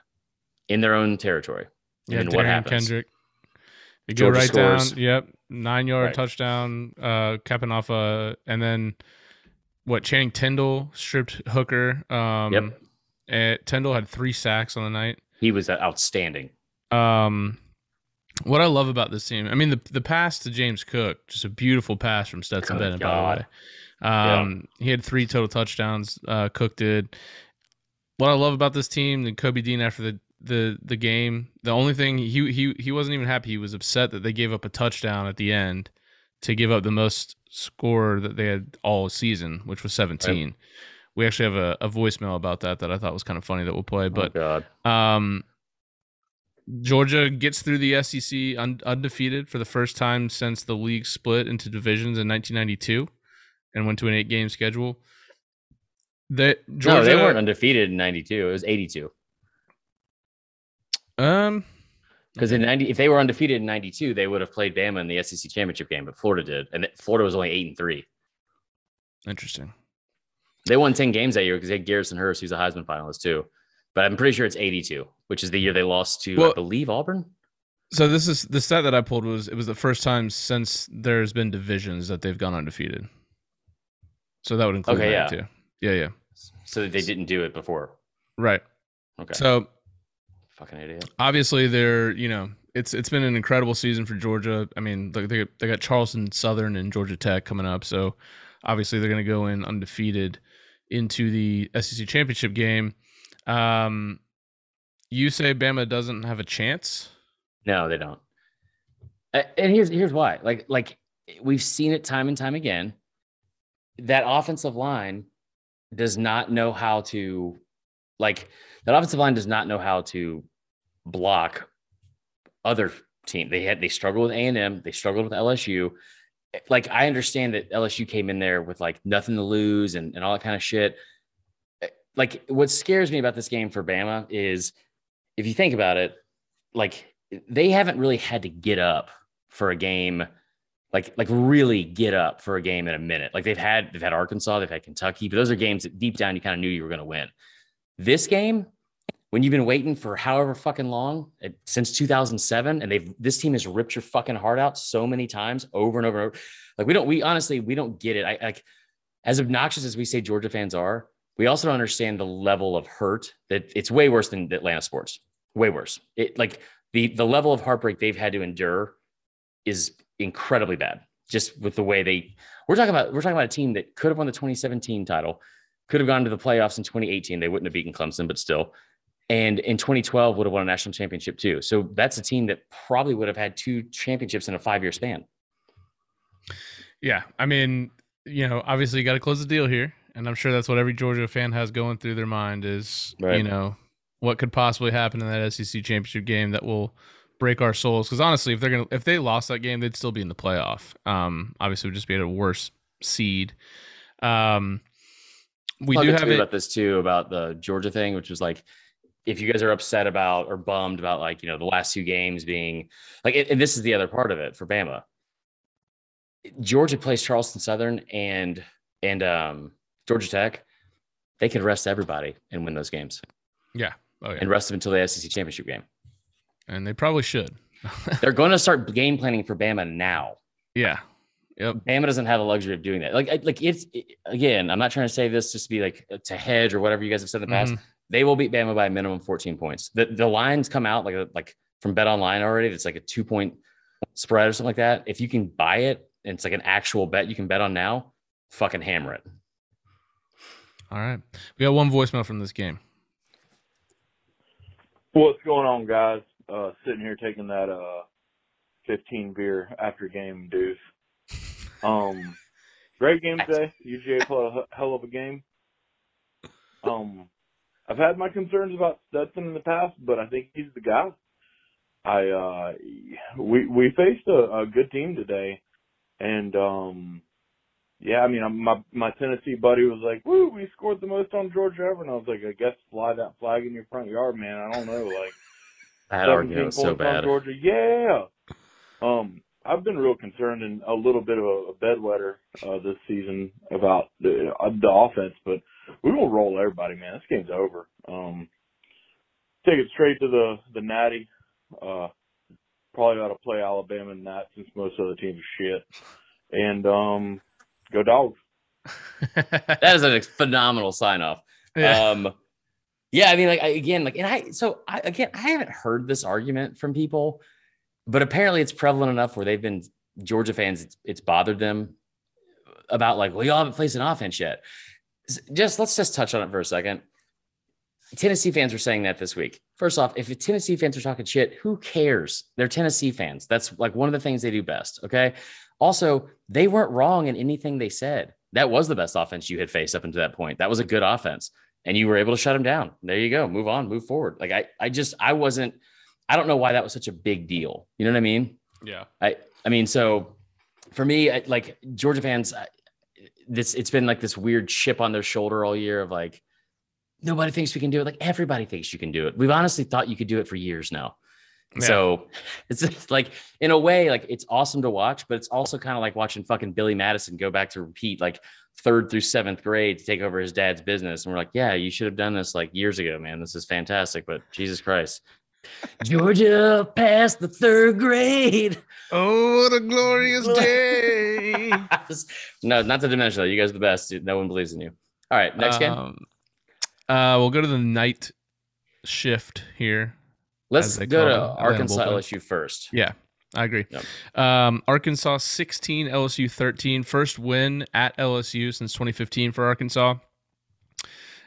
in their own territory. And Yeah, then what Derion happens? Kendrick. They go Georgia right scores. down. Yep, nine yard Right. touchdown. Uh, capping off a, and then what? Channing Tindall stripped Hooker. Um, Yep. eh, Tindall had three sacks on the night. He was outstanding. Um, what I love about this team, I mean, the the pass to James Cook, just a beautiful pass from Stetson Good Bennett. God. By the way, um, he had three total touchdowns. Uh, Cook did. What I love about this team, and Kobe Dean after the the the game, the only thing he he he wasn't even happy. He was upset that they gave up a touchdown at the end to give up the most score that they had all season, which was 17. We actually have a, a voicemail about that that I thought was kind of funny that we'll play, but oh God, um, Georgia gets through the SEC un- undefeated for the first time since the league split into divisions in 1992 and went to an eight game schedule. That Georgia, no, they weren't undefeated in '92. It was '82. Um, Because in '90, if they were undefeated in '92, they would have played Bama in the SEC championship game, but Florida did, and Florida was only eight and three. interesting. They won 10 games that year because they had Garrison Hearst, who's a Heisman finalist too. But I'm pretty sure it's 82, which is the year they lost to, I believe, Auburn. So this is the stat that I pulled was it was the first time since there's been divisions that they've gone undefeated. So that would include Okay, yeah. too. Yeah, yeah, So they didn't do it before. right. Okay. So Fucking idiot. obviously they're you know it's it's been an incredible season for Georgia. I mean they they, they got Charleston Southern and Georgia Tech coming up, so obviously they're going to go in undefeated into the SEC championship game. Um, you say Bama doesn't have a chance? No, they don't. And here's here's why. Like like we've seen it time and time again. That offensive line does not know how to like that offensive line does not know how to block other team. They had they struggled with A and M. They struggled with LSU. Like I understand that LSU came in there with like nothing to lose and, and all that kind of shit. Like what scares me about this game for Bama is if you think about it, like they haven't really had to get up for a game like like really get up for a game in a minute. Like they've had they've had Arkansas, they've had Kentucky, but those are games that deep down you kind of knew you were going to win. This game, when you've been waiting for however fucking long eh, since 2007, and they've this team has ripped your fucking heart out so many times over and over and over. Like we don't we honestly we don't get it. I like as obnoxious as we say Georgia fans are, we also don't understand the level of hurt that it's way worse than Atlanta sports. Way worse. It like the the level of heartbreak they've had to endure is incredibly bad just with the way they we're talking about we're talking about a team that could have won the 2017 title could have gone to the playoffs in 2018 they wouldn't have beaten clemson but still and in 2012 would have won a national championship too so that's a team that probably would have had two championships in a five year span yeah i mean you know obviously you got to close the deal here and i'm sure that's what every georgia fan has going through their mind is right. you know what could possibly happen in that sec championship game that will break our souls because honestly, if they're gonna if they lost that game, they'd still be in the playoff. Um, obviously, would just be at a worse seed. Um, we I'll do have it, about this too about the Georgia thing, which was like if you guys are upset about or bummed about like you know the last two games being like, and this is the other part of it for Bama. Georgia plays Charleston Southern and and um, Georgia Tech. They could rest everybody and win those games. Yeah. Oh, yeah. And rest them until the SEC championship game and they probably should. They're going to start game planning for Bama now. Yeah. Yep. Bama doesn't have the luxury of doing that. Like, like it's it, again, I'm not trying to say this just to be like to hedge or whatever you guys have said in the past. Mm-hmm. They will beat Bama by a minimum 14 points. The the lines come out like a, like from Bet Online already. It's like a two point spread or something like that. If you can buy it and it's like an actual bet you can bet on now, fucking hammer it. All right, we got one voicemail from this game. What's going on, guys? uh, sitting here taking that uh, 15 beer after game deuce. Um, great game today. UGA played a hell of a game. Um, I've had my concerns about Stetson in the past, but I think he's the guy. I uh, we we faced a, a good team today, and um, yeah, I mean, my my Tennessee buddy was like, "Woo, we scored the most on Georgia ever," and I was like, "I guess fly that flag in your front yard, man." I don't know, like that argument was so bad. Georgia, yeah. Um, I've been real concerned and a little bit of a, a bedwetter uh, this season about the, uh, the offense, but we will roll everybody, man. This game's over. Um, take it straight to the the Natty. Uh, probably ought to play Alabama in that since most other teams are shit. And um, go dogs. that is a phenomenal sign off. Yeah. Um, yeah, I mean, like I, again, like, and I so I, again, I haven't heard this argument from people, but apparently it's prevalent enough where they've been Georgia fans. It's, it's bothered them about like, well, y'all haven't placed an offense yet. Just let's just touch on it for a second. Tennessee fans are saying that this week. First off, if Tennessee fans are talking shit, who cares? They're Tennessee fans. That's like one of the things they do best. Okay. Also, they weren't wrong in anything they said. That was the best offense you had faced up until that point. That was a good offense and you were able to shut them down. There you go. Move on, move forward. Like I, I just, I wasn't, I don't know why that was such a big deal. You know what I mean? Yeah. I, I mean, so for me, I, like Georgia fans, I, this, it's been like this weird chip on their shoulder all year of like, nobody thinks we can do it. Like everybody thinks you can do it. We've honestly thought you could do it for years now. Yeah. So it's just like in a way, like it's awesome to watch, but it's also kind of like watching fucking Billy Madison go back to repeat like third through seventh grade to take over his dad's business. And we're like, yeah, you should have done this like years ago, man. This is fantastic. But Jesus Christ. Georgia passed the third grade. Oh, what a glorious day. no, not to diminish that. You guys are the best. No one believes in you. All right, next game. Um, uh, we'll go to the night shift here. Let's go to Arkansas LSU first. Yeah. I agree. Yep. Um, Arkansas 16, LSU 13. First win at LSU since 2015 for Arkansas.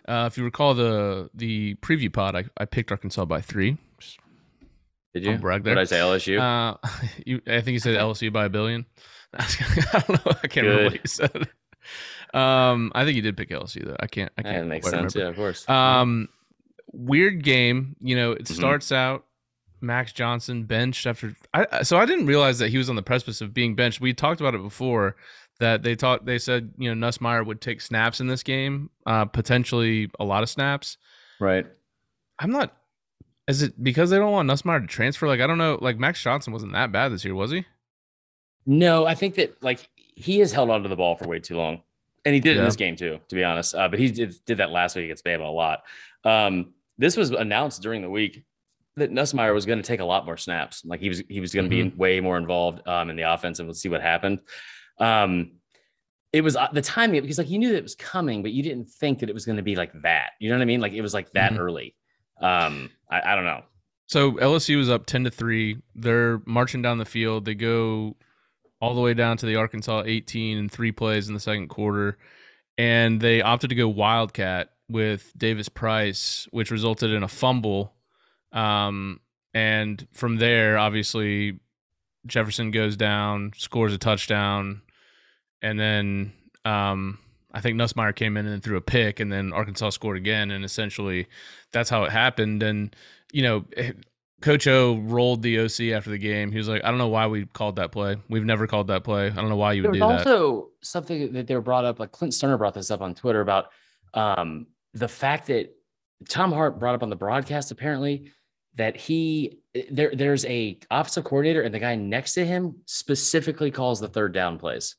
Uh, if you recall the the preview pod, I, I picked Arkansas by three. Did you? Brag there. Did I say LSU? Uh, you, I think you said LSU by a billion. I don't know. I can't Good. remember what you said. Um, I think you did pick LSU though. I can't. I can't. That makes sense. Remember. Yeah, of course. Um, weird game. You know, it mm-hmm. starts out Max Johnson benched after. I so I didn't realize that he was on the precipice of being benched. We talked about it before that they thought they said you know Nussmeier would take snaps in this game, uh, potentially a lot of snaps. Right. I'm not. Is it because they don't want Nussmeier to transfer? Like I don't know. Like Max Johnson wasn't that bad this year, was he? No, I think that like he has held onto the ball for way too long, and he did Yeah. in this game too, to be honest. Uh, but he did did that last week against Bama a lot. Um, this was announced during the week that Nussmeier was going to take a lot more snaps. Like he was he was going to be way more involved um, in the offense, and we'll see what happened. Um, it was uh, the timing because like you knew that it was coming, but you didn't think that it was going to be like that. You know what I mean? Like it was like that Mhm. early. Um, I, I don't know. So LSU was up ten to three. They're marching down the field. They go all the way down to the Arkansas 18 in three plays in the second quarter, and they opted to go wildcat with Davis Price, which resulted in a fumble. Um, and from there, obviously, Jefferson goes down, scores a touchdown, and then um, I think Nussmeier came in and threw a pick, and then Arkansas scored again, and essentially that's how it happened. And you know, eh, Coach O rolled the OC after the game. He was like, "I don't know why we called that play. We've never called that play. I don't know why you There would do that." also something that they were brought up, like Clint Stoerner brought this up on Twitter about um, the fact that Tom Hart brought up on the broadcast apparently that he there there's a offensive coordinator and the guy next to him specifically calls the third down plays.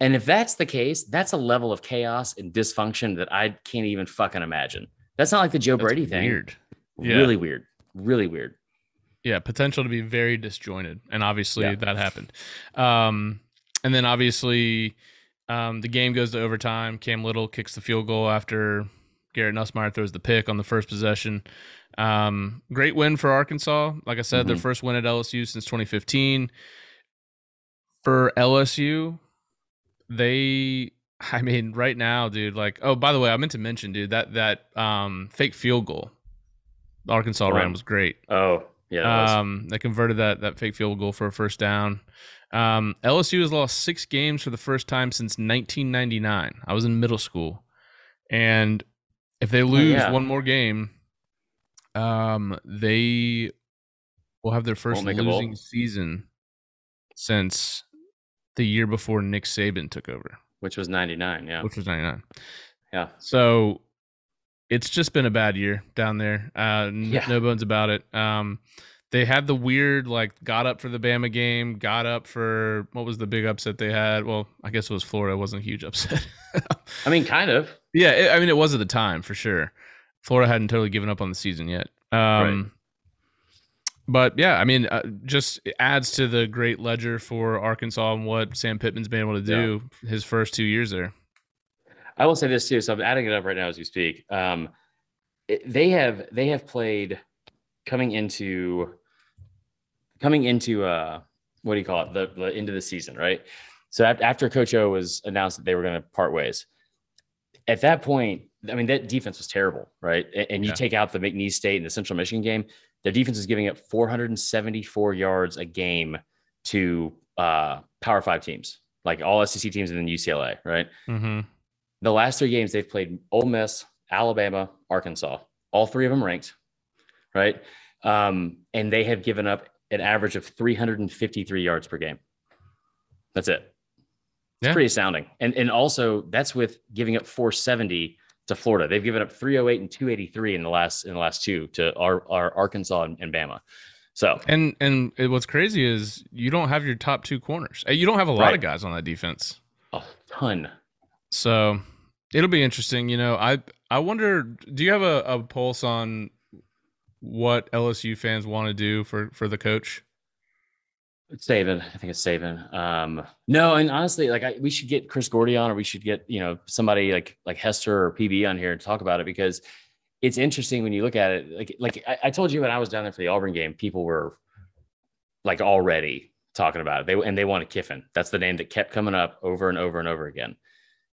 And if that's the case, that's a level of chaos and dysfunction that I can't even fucking imagine. That's not like the Joe That's Brady thing. Weird. Yeah. Really weird. Really weird. yeah potential to be very disjointed and obviously Yeah. that happened um and then obviously um the game goes to overtime cam little kicks the field goal after garrett nussmeier throws the pick on the first possession um great win for arkansas like i said their Mhm. first win at lsu since 2015 for lsu they i mean right now dude like oh by the way i meant to mention dude that that um fake field goal arkansas ran was great Oh, yeah. um, they converted that that fake field goal for a first down. Um, LSU has lost six games for the first time since 1999. I was in middle school, and if they lose Oh, yeah. one more game, um, they will have their 1st make a bowl. losing season since the year before Nick Saban took over, which was 99. Yeah. which was 99. Yeah. So it's just been a bad year down there. Uh, Yeah. No bones about it. Um, they had the weird, like, got up for the Bama game, got up for what was the big upset they had? Well, I guess it was Florida. It wasn't a huge upset. I mean, kind of. yeah, it, I mean, it was at the time for sure. Florida hadn't totally given up on the season yet. Um, But yeah, I mean, uh, just adds to the great ledger for Arkansas and what Sam Pittman's been able to do his first two years there. I will say this too. So I'm adding it up right now as we speak. Um, it- they have they have played coming into coming into uh what do you call it the, the end of the season, right? So after, Coach O was announced that they were going to part ways, at that point, I mean that defense was terrible, right? A- And, you Yeah. take out the McNeese State and the Central Michigan game, their defense is giving up 474 yards a game to uh, Power Five teams, like all SEC teams and then UCLA, right? Mm-hmm. the last three games they've played Ole Miss, Alabama, Arkansas, all three of them ranked, right? Um, and they have given up an average of 353 yards per game. That's it. It's Yeah. pretty astounding. And and also that's with giving up 470 to Florida. They've given up 308 and 283 in the last in the last two to our, our Arkansas and, and Bama. So And and what's crazy is you don't have your top two corners. Uh, You don't have a lot Right. of guys on that defense. a ton. So it'll be interesting. You know, I I wonder. Do you have a, a pulse on what LSU fans want to do for for the coach? It's Saban. I think it's Saban. Um, no, and honestly, like I, we should get Chris Gordy on, or we should get you know somebody like like Hester or PB on here to talk about it because it's interesting when you look at it. Like like I, I told you when I was down there for the Auburn game, people were like already talking about it. They and they wanted Kiffin. That's the name that kept coming up over and over and over again.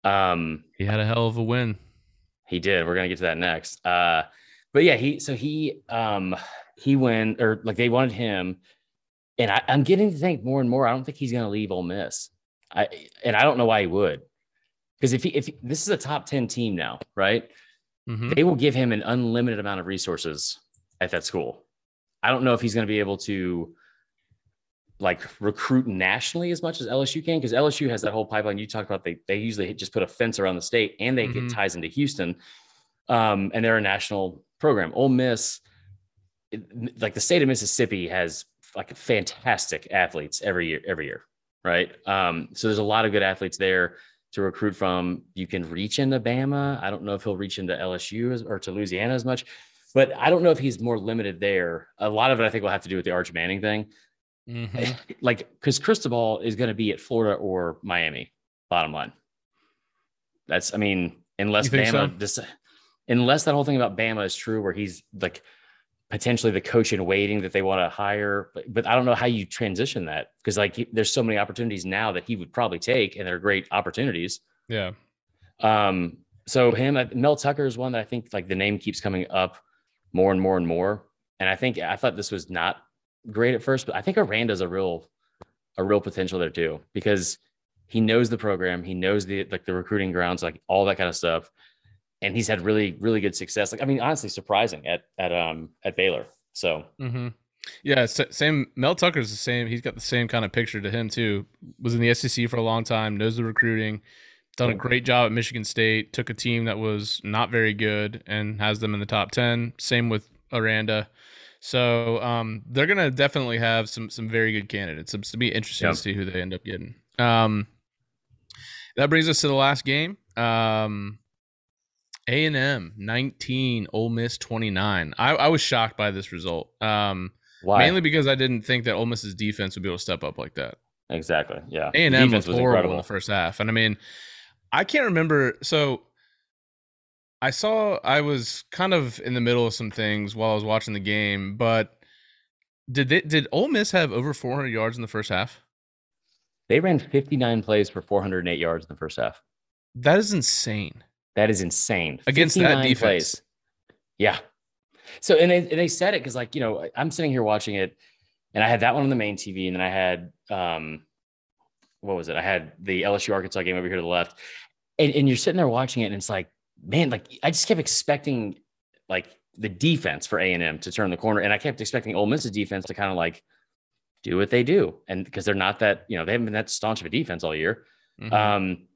Um, He had a hell of a win. he did. We're gonna get to that next. Uh, but yeah, he so he um he went or like they wanted him, and I, I'm getting to think more and more. I don't think he's gonna leave Ole Miss. I and I don't know why he would, because if he if he- this is a top ten team now, right? Mhm. They will give him an unlimited amount of resources at that school. I don't know if he's going to be able to like recruit nationally as much as LSU can because LSU has that whole pipeline you talked about. They they usually just put a fence around the state and they Mhm. get ties into Houston, um, and they're a national program. Ole Miss, like the state of Mississippi, has like fantastic athletes every year. Every year, right? Um, so there's a lot of good athletes there to recruit from. You can reach into Bama. I don't know if he'll reach into LSU as, or to Louisiana as much, but I don't know if he's more limited there. A lot of it, I think, will have to do with the Arch Manning thing Mhm. like because Cristobal is going to be at Florida or Miami. Bottom line, that's I mean, unless Bama, so? this, unless that whole thing about Bama is true, where he's like potentially the coach in waiting that they want to hire, but, but I don't know how you transition that because like he- there's so many opportunities now that he would probably take, and they're great opportunities. Yeah. Um, so him, Mel Tucker is one that I think like the name keeps coming up more and more and more. And I think I thought this was not great at first, but I think Aranda's a real, a real potential there too, because he knows the program, he knows the like the recruiting grounds, like all that kind of stuff, and he's had really, really good success. Like I mean, honestly, surprising at at um at Baylor. So Mm-hmm. Yeah, sa- same. Mel Tucker's the same. He's got the same kind of picture to him too. Was in the SEC for a long time. Knows the recruiting. Done a great job at Michigan State. Took a team that was not very good and has them in the top ten. Same with Aranda. So um, they're gonna definitely have some some very good candidates. It's to be interesting Yep. to see who they end up getting. Um, that brings us to the last game. Um, A and M nineteen, Ole Miss twenty nine. I, I was shocked by this result. Um, why? mainly because I didn't think that Ole Miss's defense would be able to step up like that. exactly. Yeah. A and M was horrible in the first half, and I mean, I can't remember. So I saw I was kind of in the middle of some things while I was watching the game, but did they did Ole Miss have over 400 yards in the first half? They ran 59 plays for 408 yards in the first half. That is insane. That is insane. Against that defense. plays. Yeah. So and they, and they said it because like you know I'm sitting here watching it, and I had that one on the main TV, and then I had um, what was it? I had the LSU Arkansas game over here to the left, and and you're sitting there watching it, and it's like man, like I just kept expecting like the defense for A and M to turn the corner, and I kept expecting Ole Miss's defense to kind of like do what they do, and because they're not that you know they haven't been that staunch of a defense all year. Mhm. Um,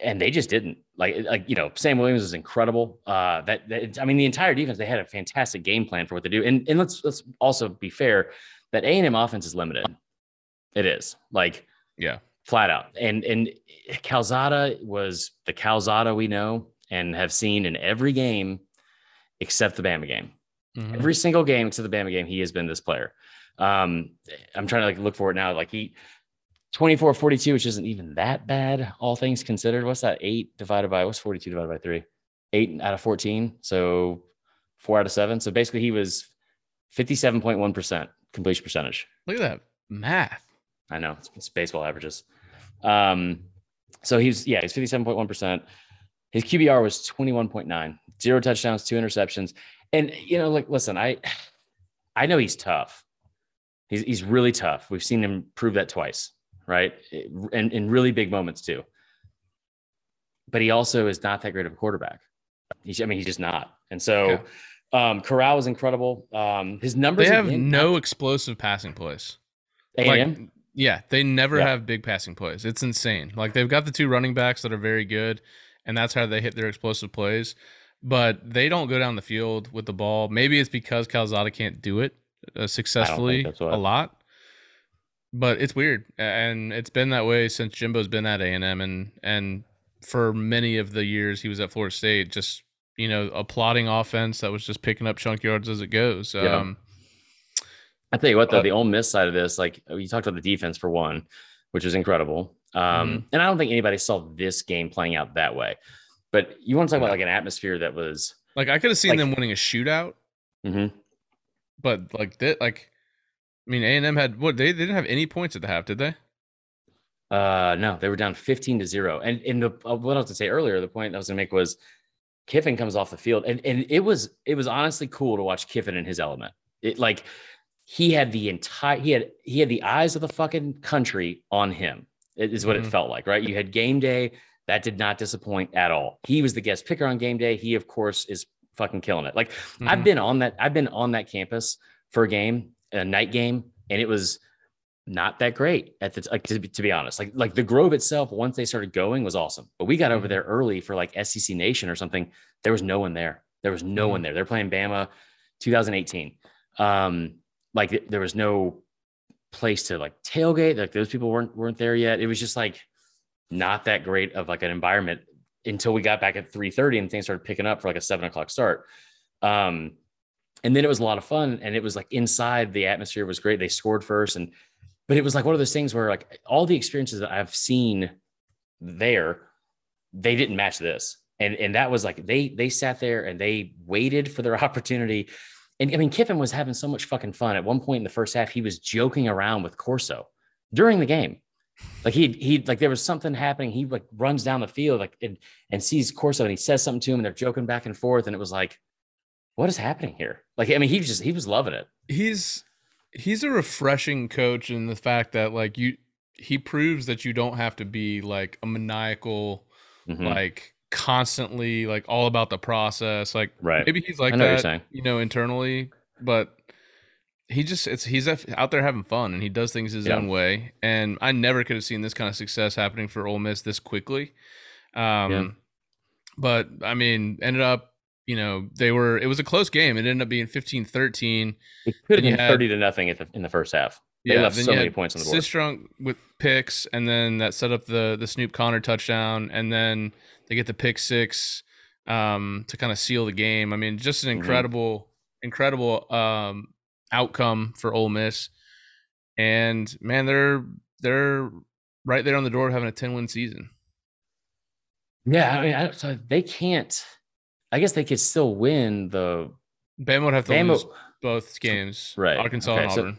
and they just didn't like like you know Sam Williams is incredible. Uh, that, that I mean the entire defense they had a fantastic game plan for what they do. And and let's let's also be fair that A and M offense is limited. It is like yeah. flat out. And and Calzada was the Calzada we know and have seen in every game except the Bama game. Mhm. Every single game except the Bama game, he has been this player. Um, I'm trying to like look for it now. Like he 24 42, which isn't even that bad, all things considered. What's that? Eight divided by what's 42 divided by three? Eight out of 14. So four out of seven. So basically, he was 57.1% completion percentage. Look at that math. I know it's, it's baseball averages. Um, so he's yeah, he's 57.1%. His QBR was 21.9, zero touchdowns, two interceptions. And you know, like listen, I I know he's tough. He's he's really tough. We've seen him prove that twice, right? And in really big moments too. But he also is not that great of a quarterback. He's, I mean, he's just not. And so um Corral was incredible. Um his numbers They have again, no explosive passing plays. A&M? Like, yeah, they never Yeah. have big passing plays. It's insane. Like they've got the two running backs that are very good, and that's how they hit their explosive plays. But they don't go down the field with the ball. Maybe it's because Calzada can't do it uh, successfully a lot. But it's weird, and it's been that way since Jimbo's been at A and M, and and for many of the years he was at Florida State, just you know a plotting offense that was just picking up chunk yards as it goes. Yeah. Um, I tell you what, though, But- the Ole Miss side of this, like you talked about the defense for one, which was incredible. Um, And I don't think anybody saw this game playing out that way. But you want to talk about like an atmosphere that was, like I could have seen Like- them winning a shootout. Mhm. but like that like i mean a&m had what they, they didn't have any points at the half did they uh, no, they were down 15 to zero. And in the, uh, what I was to say earlier, the point I was going to make was Kiffin comes off the field and, and it was, it was honestly cool to watch Kiffin in his element. It like, he had the entire, he had, he had the eyes of the fucking country on him. Is what Mhm. it felt like, right? You had game day. That did not disappoint at all. He was the guest picker on game day. He, of course, is fucking killing it. Like Mm-hmm. I've been on that. I've been on that campus for a game, a night game, and it was not that great at the like to, be- to be honest. Like like the Grove itself, once they started going, was awesome. But we got over Mhm. there early for like SEC Nation or something. There was no one there. There was no one there. They're playing Bama, 2018. Um, like th- there was no place to like tailgate. Like those people weren't weren't there yet. It was just like not that great of like an environment until we got back at 3:30 and things started picking up for like a seven o'clock start. Um, and then it was a lot of fun, and it was like inside the atmosphere was great. They scored first, and but it was like one of those things where like all the experiences that I've seen there, they didn't match this. And and that was like they they sat there and they waited for their opportunity. And I mean, Kiffin was having so much fucking fun. At one point in the first half, he was joking around with Corso during the game. Like he he like there was something happening. He like runs down the field like and, and sees Corso and he says something to him and they're joking back and forth. And it was like, what is happening here? Like, I mean, he just he was loving it. he's he's a refreshing coach in the fact that like you he proves that you don't have to be like a maniacal Mhm. like constantly like all about the process like right. maybe he's like that you know internally but he just it's he's out there having fun and he does things his Yeah. own way and i never could have seen this kind of success happening for Ole Miss this quickly um Yeah. but i mean ended up you know they were it was a close game it ended up being 15-13 It could have been had- 30 to nothing at the, in the first half. They left then so many points on the board. Sistrunk with picks, and then that set up the the Snoop Conner touchdown, and then they get the pick six um, to kind of seal the game. I mean, just an Mhm. incredible, incredible um, outcome for Ole Miss. And man, they're they're right there on the door of having a ten win season. Yeah, I mean, I, so they can't. I guess they could still win the Bama would have to Bama. lose both games, Right, Arkansas okay, and so- Auburn.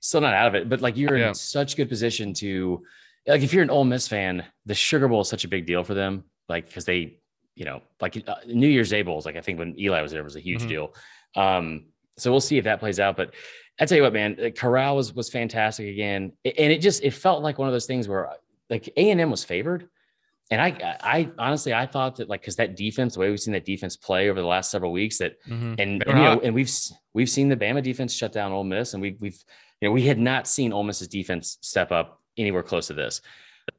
Still not out of it, but like you're Yeah. in such good position to, like, if you're an Ole Miss fan, the Sugar Bowl is such a big deal for them, like because they, you know, like uh, New Year's Day bowls. Like I think when Eli was there, was a huge Mhm. deal. Um, so we'll see if that plays out. But I tell you what, man, uh, Corral was was fantastic again, and it just it felt like one of those things where like A and M was favored. And I, I honestly, I thought that like because that defense, the way we've seen that defense play over the last several weeks, that Mhm. and, and, you know, and we've we've seen the Bama defense shut down Ole Miss, and we've we've you know we had not seen Ole Miss's defense step up anywhere close to this.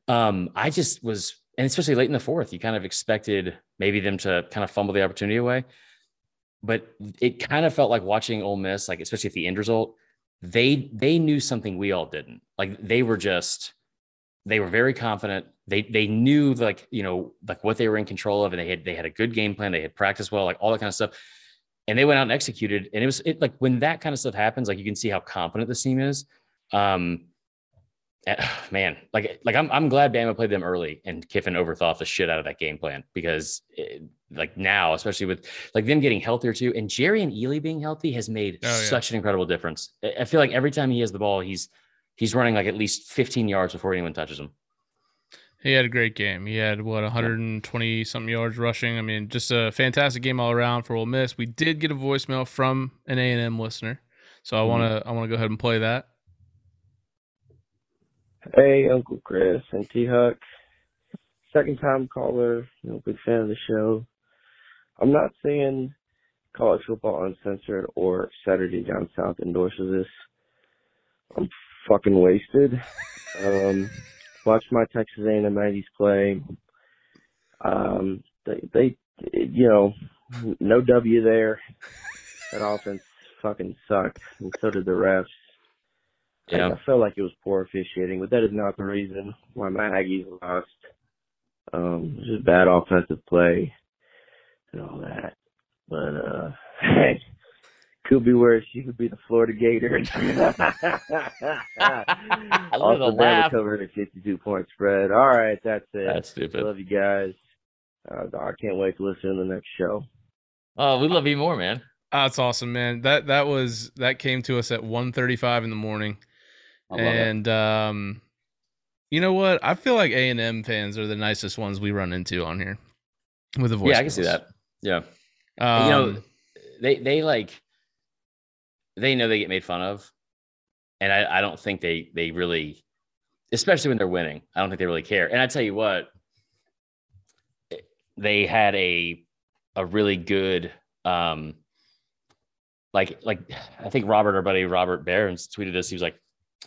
Um, I just was, and especially late in the fourth, you kind of expected maybe them to kind of fumble the opportunity away, but it kind of felt like watching Ole Miss, like especially at the end result, they they knew something we all didn't. Like they were just they were very confident. They they knew like you know like what they were in control of, and they had they had a good game plan. They had practiced well, like all that kind of stuff, and they went out and executed. And it was it like when that kind of stuff happens, like you can see how confident this team is. Um, eh, man, like like I'm I'm glad Bama played them early and Kiffin overthought the shit out of that game plan because it, like now, especially with like them getting healthier too, and Jerrion Ealy being healthy has made Oh, yeah. such an incredible difference. I- I feel like every time he has the ball, he's he's running like at least 15 yards before anyone touches him. He had a great game. He had what 120 something yards rushing. I mean, just a fantastic game all around for Ole Miss. We did get a voicemail from an A and M listener, so I Mhm. want to I want to go ahead and play that. Hey, Uncle Chris and T Huck. Second time caller, you know, big fan of the show. I'm not saying college football uncensored or Saturday down south endorses this. I'm fucking wasted. Um, watched my Texas A&M Aggies play. Um, they, they, you know, no W there. That offense fucking sucked, and so did the refs. I- Yeah. I felt like it was poor officiating, but that is not the reason why my Aggies lost. Um, it was just bad offensive play and all that. But uh hey, could be worse. You could be the Florida Gators. love also, the Bama laugh. covered a 52 point spread. All right, that's it. That's stupid. Love you guys. Uh, I can't wait to listen to the next show. Oh, we love you more, man. That's awesome, man. That that was that came to us at 1:35 in the morning, I love it. and um, you know what? I feel like A and M fans are the nicest ones we run into on here with the voice. Yeah, I can see that. Yeah. Um, you know, they they like they know they get made fun of, and I, I don't think they they really, especially when they're winning, I don't think they really care. And I tell you what, they had a a really good Um, like like I think Robert, our buddy Robert Barons tweeted this. He was like,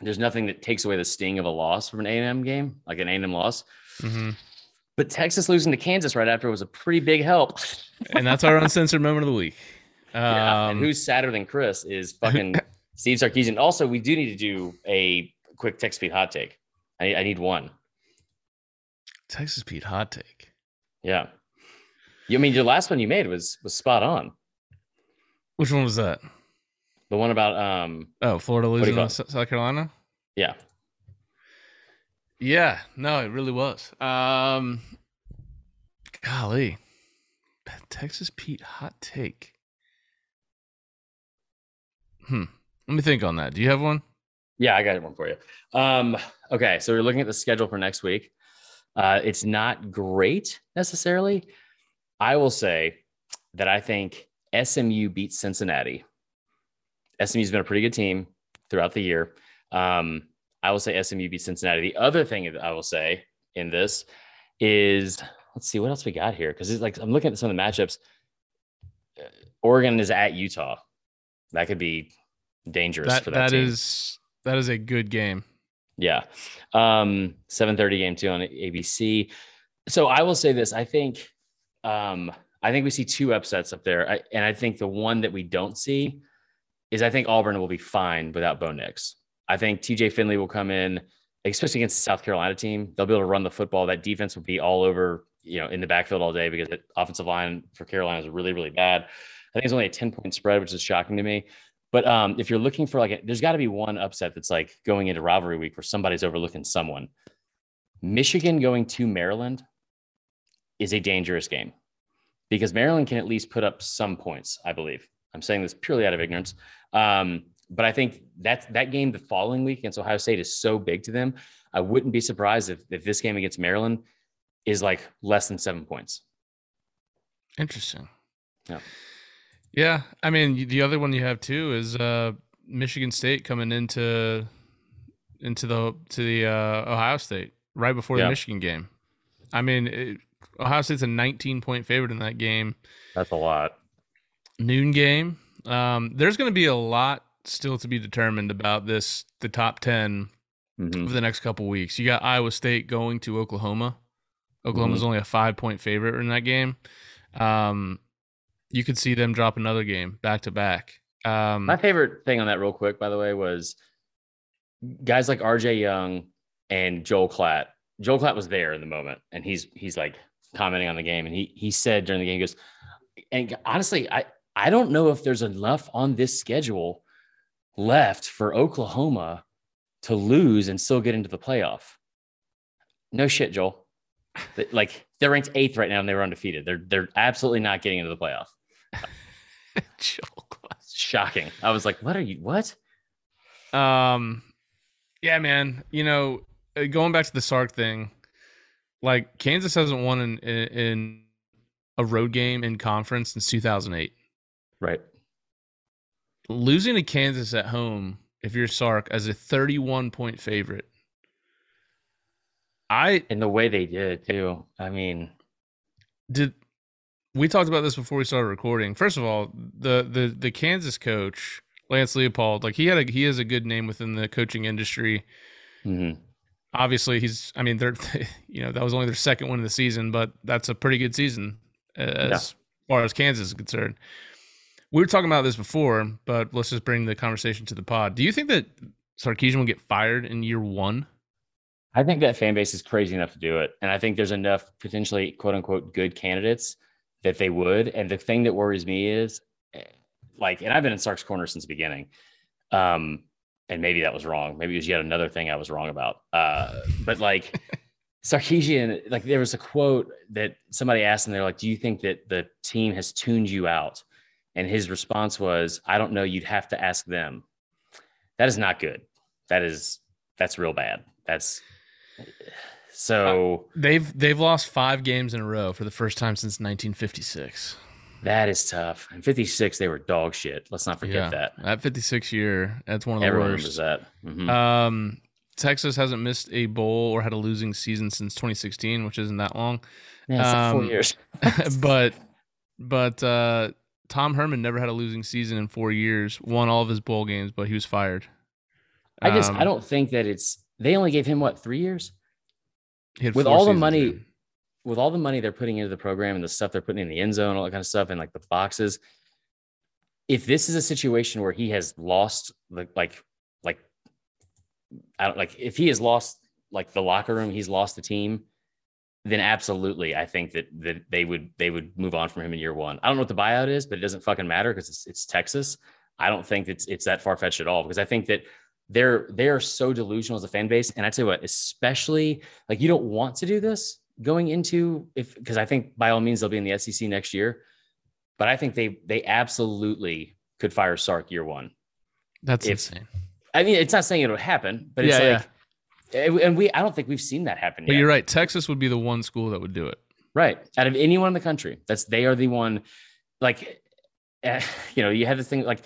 "There's nothing that takes away the sting of a loss from an A&M game, like an A&M loss." Mhm. But Texas losing to Kansas right after was a pretty big help. And that's our uncensored moment of the week. Yeah, Um, and who's sadder than Chris is fucking Steve Sarkisian. Also, we do need to do a quick Texas Pete hot take. I, I need one. Texas Pete hot take. Yeah. You I mean your last one you made was was spot on. Which one was that? The one about um Oh, Florida losing call to it? S- South Carolina. yeah. Yeah, no, it really was. Um, golly, Texas Pete hot take. Hmm. Let me think on that. Do you have one? Yeah, I got one for you. Um, okay, so we're looking at the schedule for next week. Uh, it's not great necessarily. I will say that I think SMU beats Cincinnati. SMU's been a pretty good team throughout the year. Um, I will say SMU beats Cincinnati. The other thing that I will say in this is let's see what else we got here because it's like I'm looking at some of the matchups. Uh, Oregon is at Utah. That could be dangerous That for that, that team. is that is a good game. Yeah. Um 7:30 game 2 on ABC. So I will say this, I think um I think we see two upsets up there. I, and I think the one that we don't see is I think Auburn will be fine without Bo Nix. I think TJ Finley will come in, especially against the South Carolina team. They'll be able to run the football. That defense will be all over, you know, in the backfield all day because the offensive line for Carolina is really, really bad. I think it's only a 10 point spread, which is shocking to me. But um, if you're looking for like, a, there's got to be one upset that's like going into rivalry week where somebody's overlooking someone. Michigan going to Maryland is a dangerous game because Maryland can at least put up some points, I believe. I'm saying this purely out of ignorance. Um, but I think that's that game the following week against Ohio State is so big to them. I wouldn't be surprised if, if this game against Maryland is like less than seven points. Interesting. Yeah. Yeah, I mean the other one you have too is uh Michigan State coming into into the to the uh, Ohio State right before Yeah. the Michigan game. I mean, it, Ohio State's a 19 point favorite in that game. That's a lot. Noon game. Um, there's going to be a lot still to be determined about this the top 10 Mhm. over the next couple weeks. You got Iowa State going to Oklahoma. Oklahoma's only a five point favorite in that game. Um, you could see them drop another game back to back. Um, My favorite thing on that, real quick, by the way, was guys like RJ Young and Joel Klatt. Joel Klatt was there in the moment, and he's he's like commenting on the game, and he he said during the game, he goes, and honestly, I I don't know if there's enough on this schedule left for Oklahoma to lose and still get into the playoff. No shit, Joel. Like they're ranked eighth right now, and they were undefeated. They're they're absolutely not getting into the playoff. Joel Klatt. Shocking. I was like, what are you? What? Um, yeah, man. You know, uh, going back to the Sark thing, like Kansas hasn't won in, in, in a road game in conference since 2008. Right. Losing to Kansas at home, if you're Sark, as a 31 point favorite, I and the way they did too. I mean, did. We talked about this before we started recording. First of all, the the the Kansas coach Lance Leipold, like he had a he has a good name within the coaching industry. mhm. obviously he's i mean they're you know that was only their second win of the season but that's a pretty good season as far as kansas is concerned we were talking about this before but let's just bring the conversation to the pod do you think that sarkisian will get fired in year one I think that fan base is crazy enough to do it, and I think there's enough potentially quote unquote good candidates that they would. And the thing that worries me is, eh, like, and I've been in Sark's corner since the beginning. Um, and maybe that was wrong. Maybe it was yet another thing I was wrong about. Uh, but like Sarkisian, like there was a quote that somebody asked him, they're like, Do you think that the team has tuned you out? And his response was, I don't know. You'd have to ask them. That is not good. That is that's real bad. That's so they've they've lost five games in a row for the first time since 1956 that is tough. In 56, they were dog shit. Let's not forget that. that 56 year that's one of the Everyone worst remembers that. Mhm. Um, Texas hasn't missed a bowl or had a losing season since 2016, which isn't that long. yeah, it's like four um, years. but but uh, Tom Herman never had a losing season in four years. Won all of his bowl games, but he was fired. I just Um, I don't think that it's they only gave him what three years with all the money with all the money they're putting into the program and the stuff they're putting in the end zone, all that kind of stuff, and like the boxes. If this is a situation where he has lost like like like I don't like if he has lost like the locker room, he's lost the team, then absolutely, I think that that they would they would move on from him in year one. I don't know what the buyout is, but it doesn't fucking matter because it's it's Texas. I don't think it's it's that far fetched at all because I think that they're they are so delusional as a fan base, and I tell you what, especially like you don't want to do this going into if because I think by all means they'll be in the SEC next year, but I think they they absolutely could fire Sark year one. That's if- insane. I mean, it's not saying it'll happen, but it's Yeah, like, and- and we I don't think we've seen that happen But yet. you're right. Texas would be the one school that would do it. Right. Out of anyone in the country, that's they are the one. Like, eh, you know, you have the thing like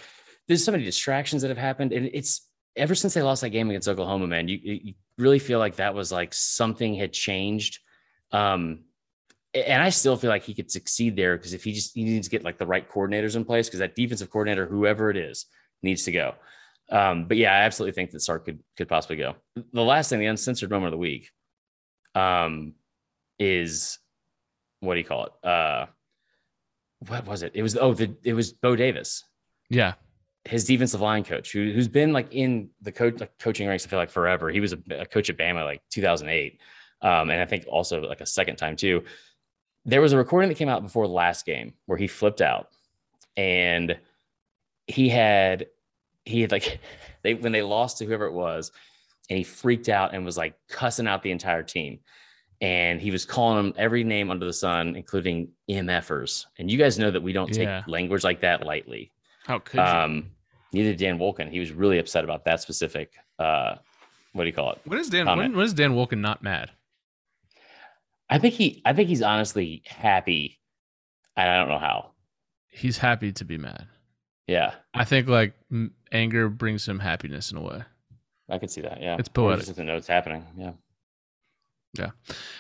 there's so many distractions that have happened, and it's ever since they lost that game against Oklahoma, man. You you really feel like that was like something had changed. Um, and I still feel like he could succeed there because if he just he needs to get like the right coordinators in place because that defensive coordinator, whoever it is, needs to go. Um, but yeah, I absolutely think that Sark could could possibly go. The last thing, the uncensored moment of the week, um, is what do you call it? Uh, what was it? It was oh, the it was Bo Davis, Yeah. His defensive line coach, who who's been like in the coach like coaching ranks. I feel like forever. He was a, a coach at Bama like 2008, um, and I think also like a second time too. There was a recording that came out before the last game where he flipped out, and he had he had like they when they lost to whoever it was, and he freaked out and was like cussing out the entire team. And he was calling them every name under the sun, including MFers. And you guys know that we don't take Yeah. language like that lightly. How could you? Um, neither Dan Wolken. He was really upset about that specific. Uh, what do you call it? when is Dan? When, when is Dan Wolken not mad? I think he. I think he's honestly happy, and I don't know how. He's happy to be mad. Yeah, I think like anger brings him happiness in a way. I could see that. Yeah, It's poetic. Just doesn't know it's happening. Yeah.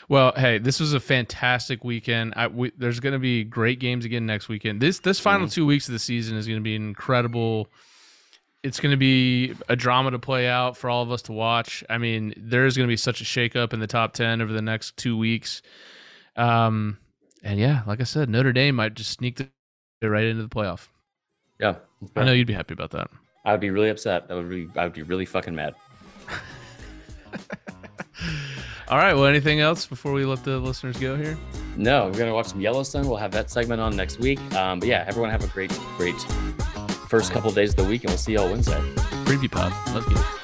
Well, hey, this was a fantastic weekend. I, we, there's going to be great games again next weekend. This this final Mhm. two weeks of the season is going to be incredible. It's going to be a drama to play out for all of us to watch. I mean, there is going to be such a shakeup in the top ten over the next two weeks. Um, and yeah, like I said, Notre Dame might just sneak the, right into the playoff. Yeah. I know you'd be happy about that. I would be really upset. That would be. I would be really fucking mad. All right. Well, anything else before we let the listeners go here? No, we're gonna watch some Yellowstone. We'll have that segment on next week. Um, but yeah, everyone have a great, great first couple of days of the week, and we'll see y'all Wednesday. Preview pod. Let's get it.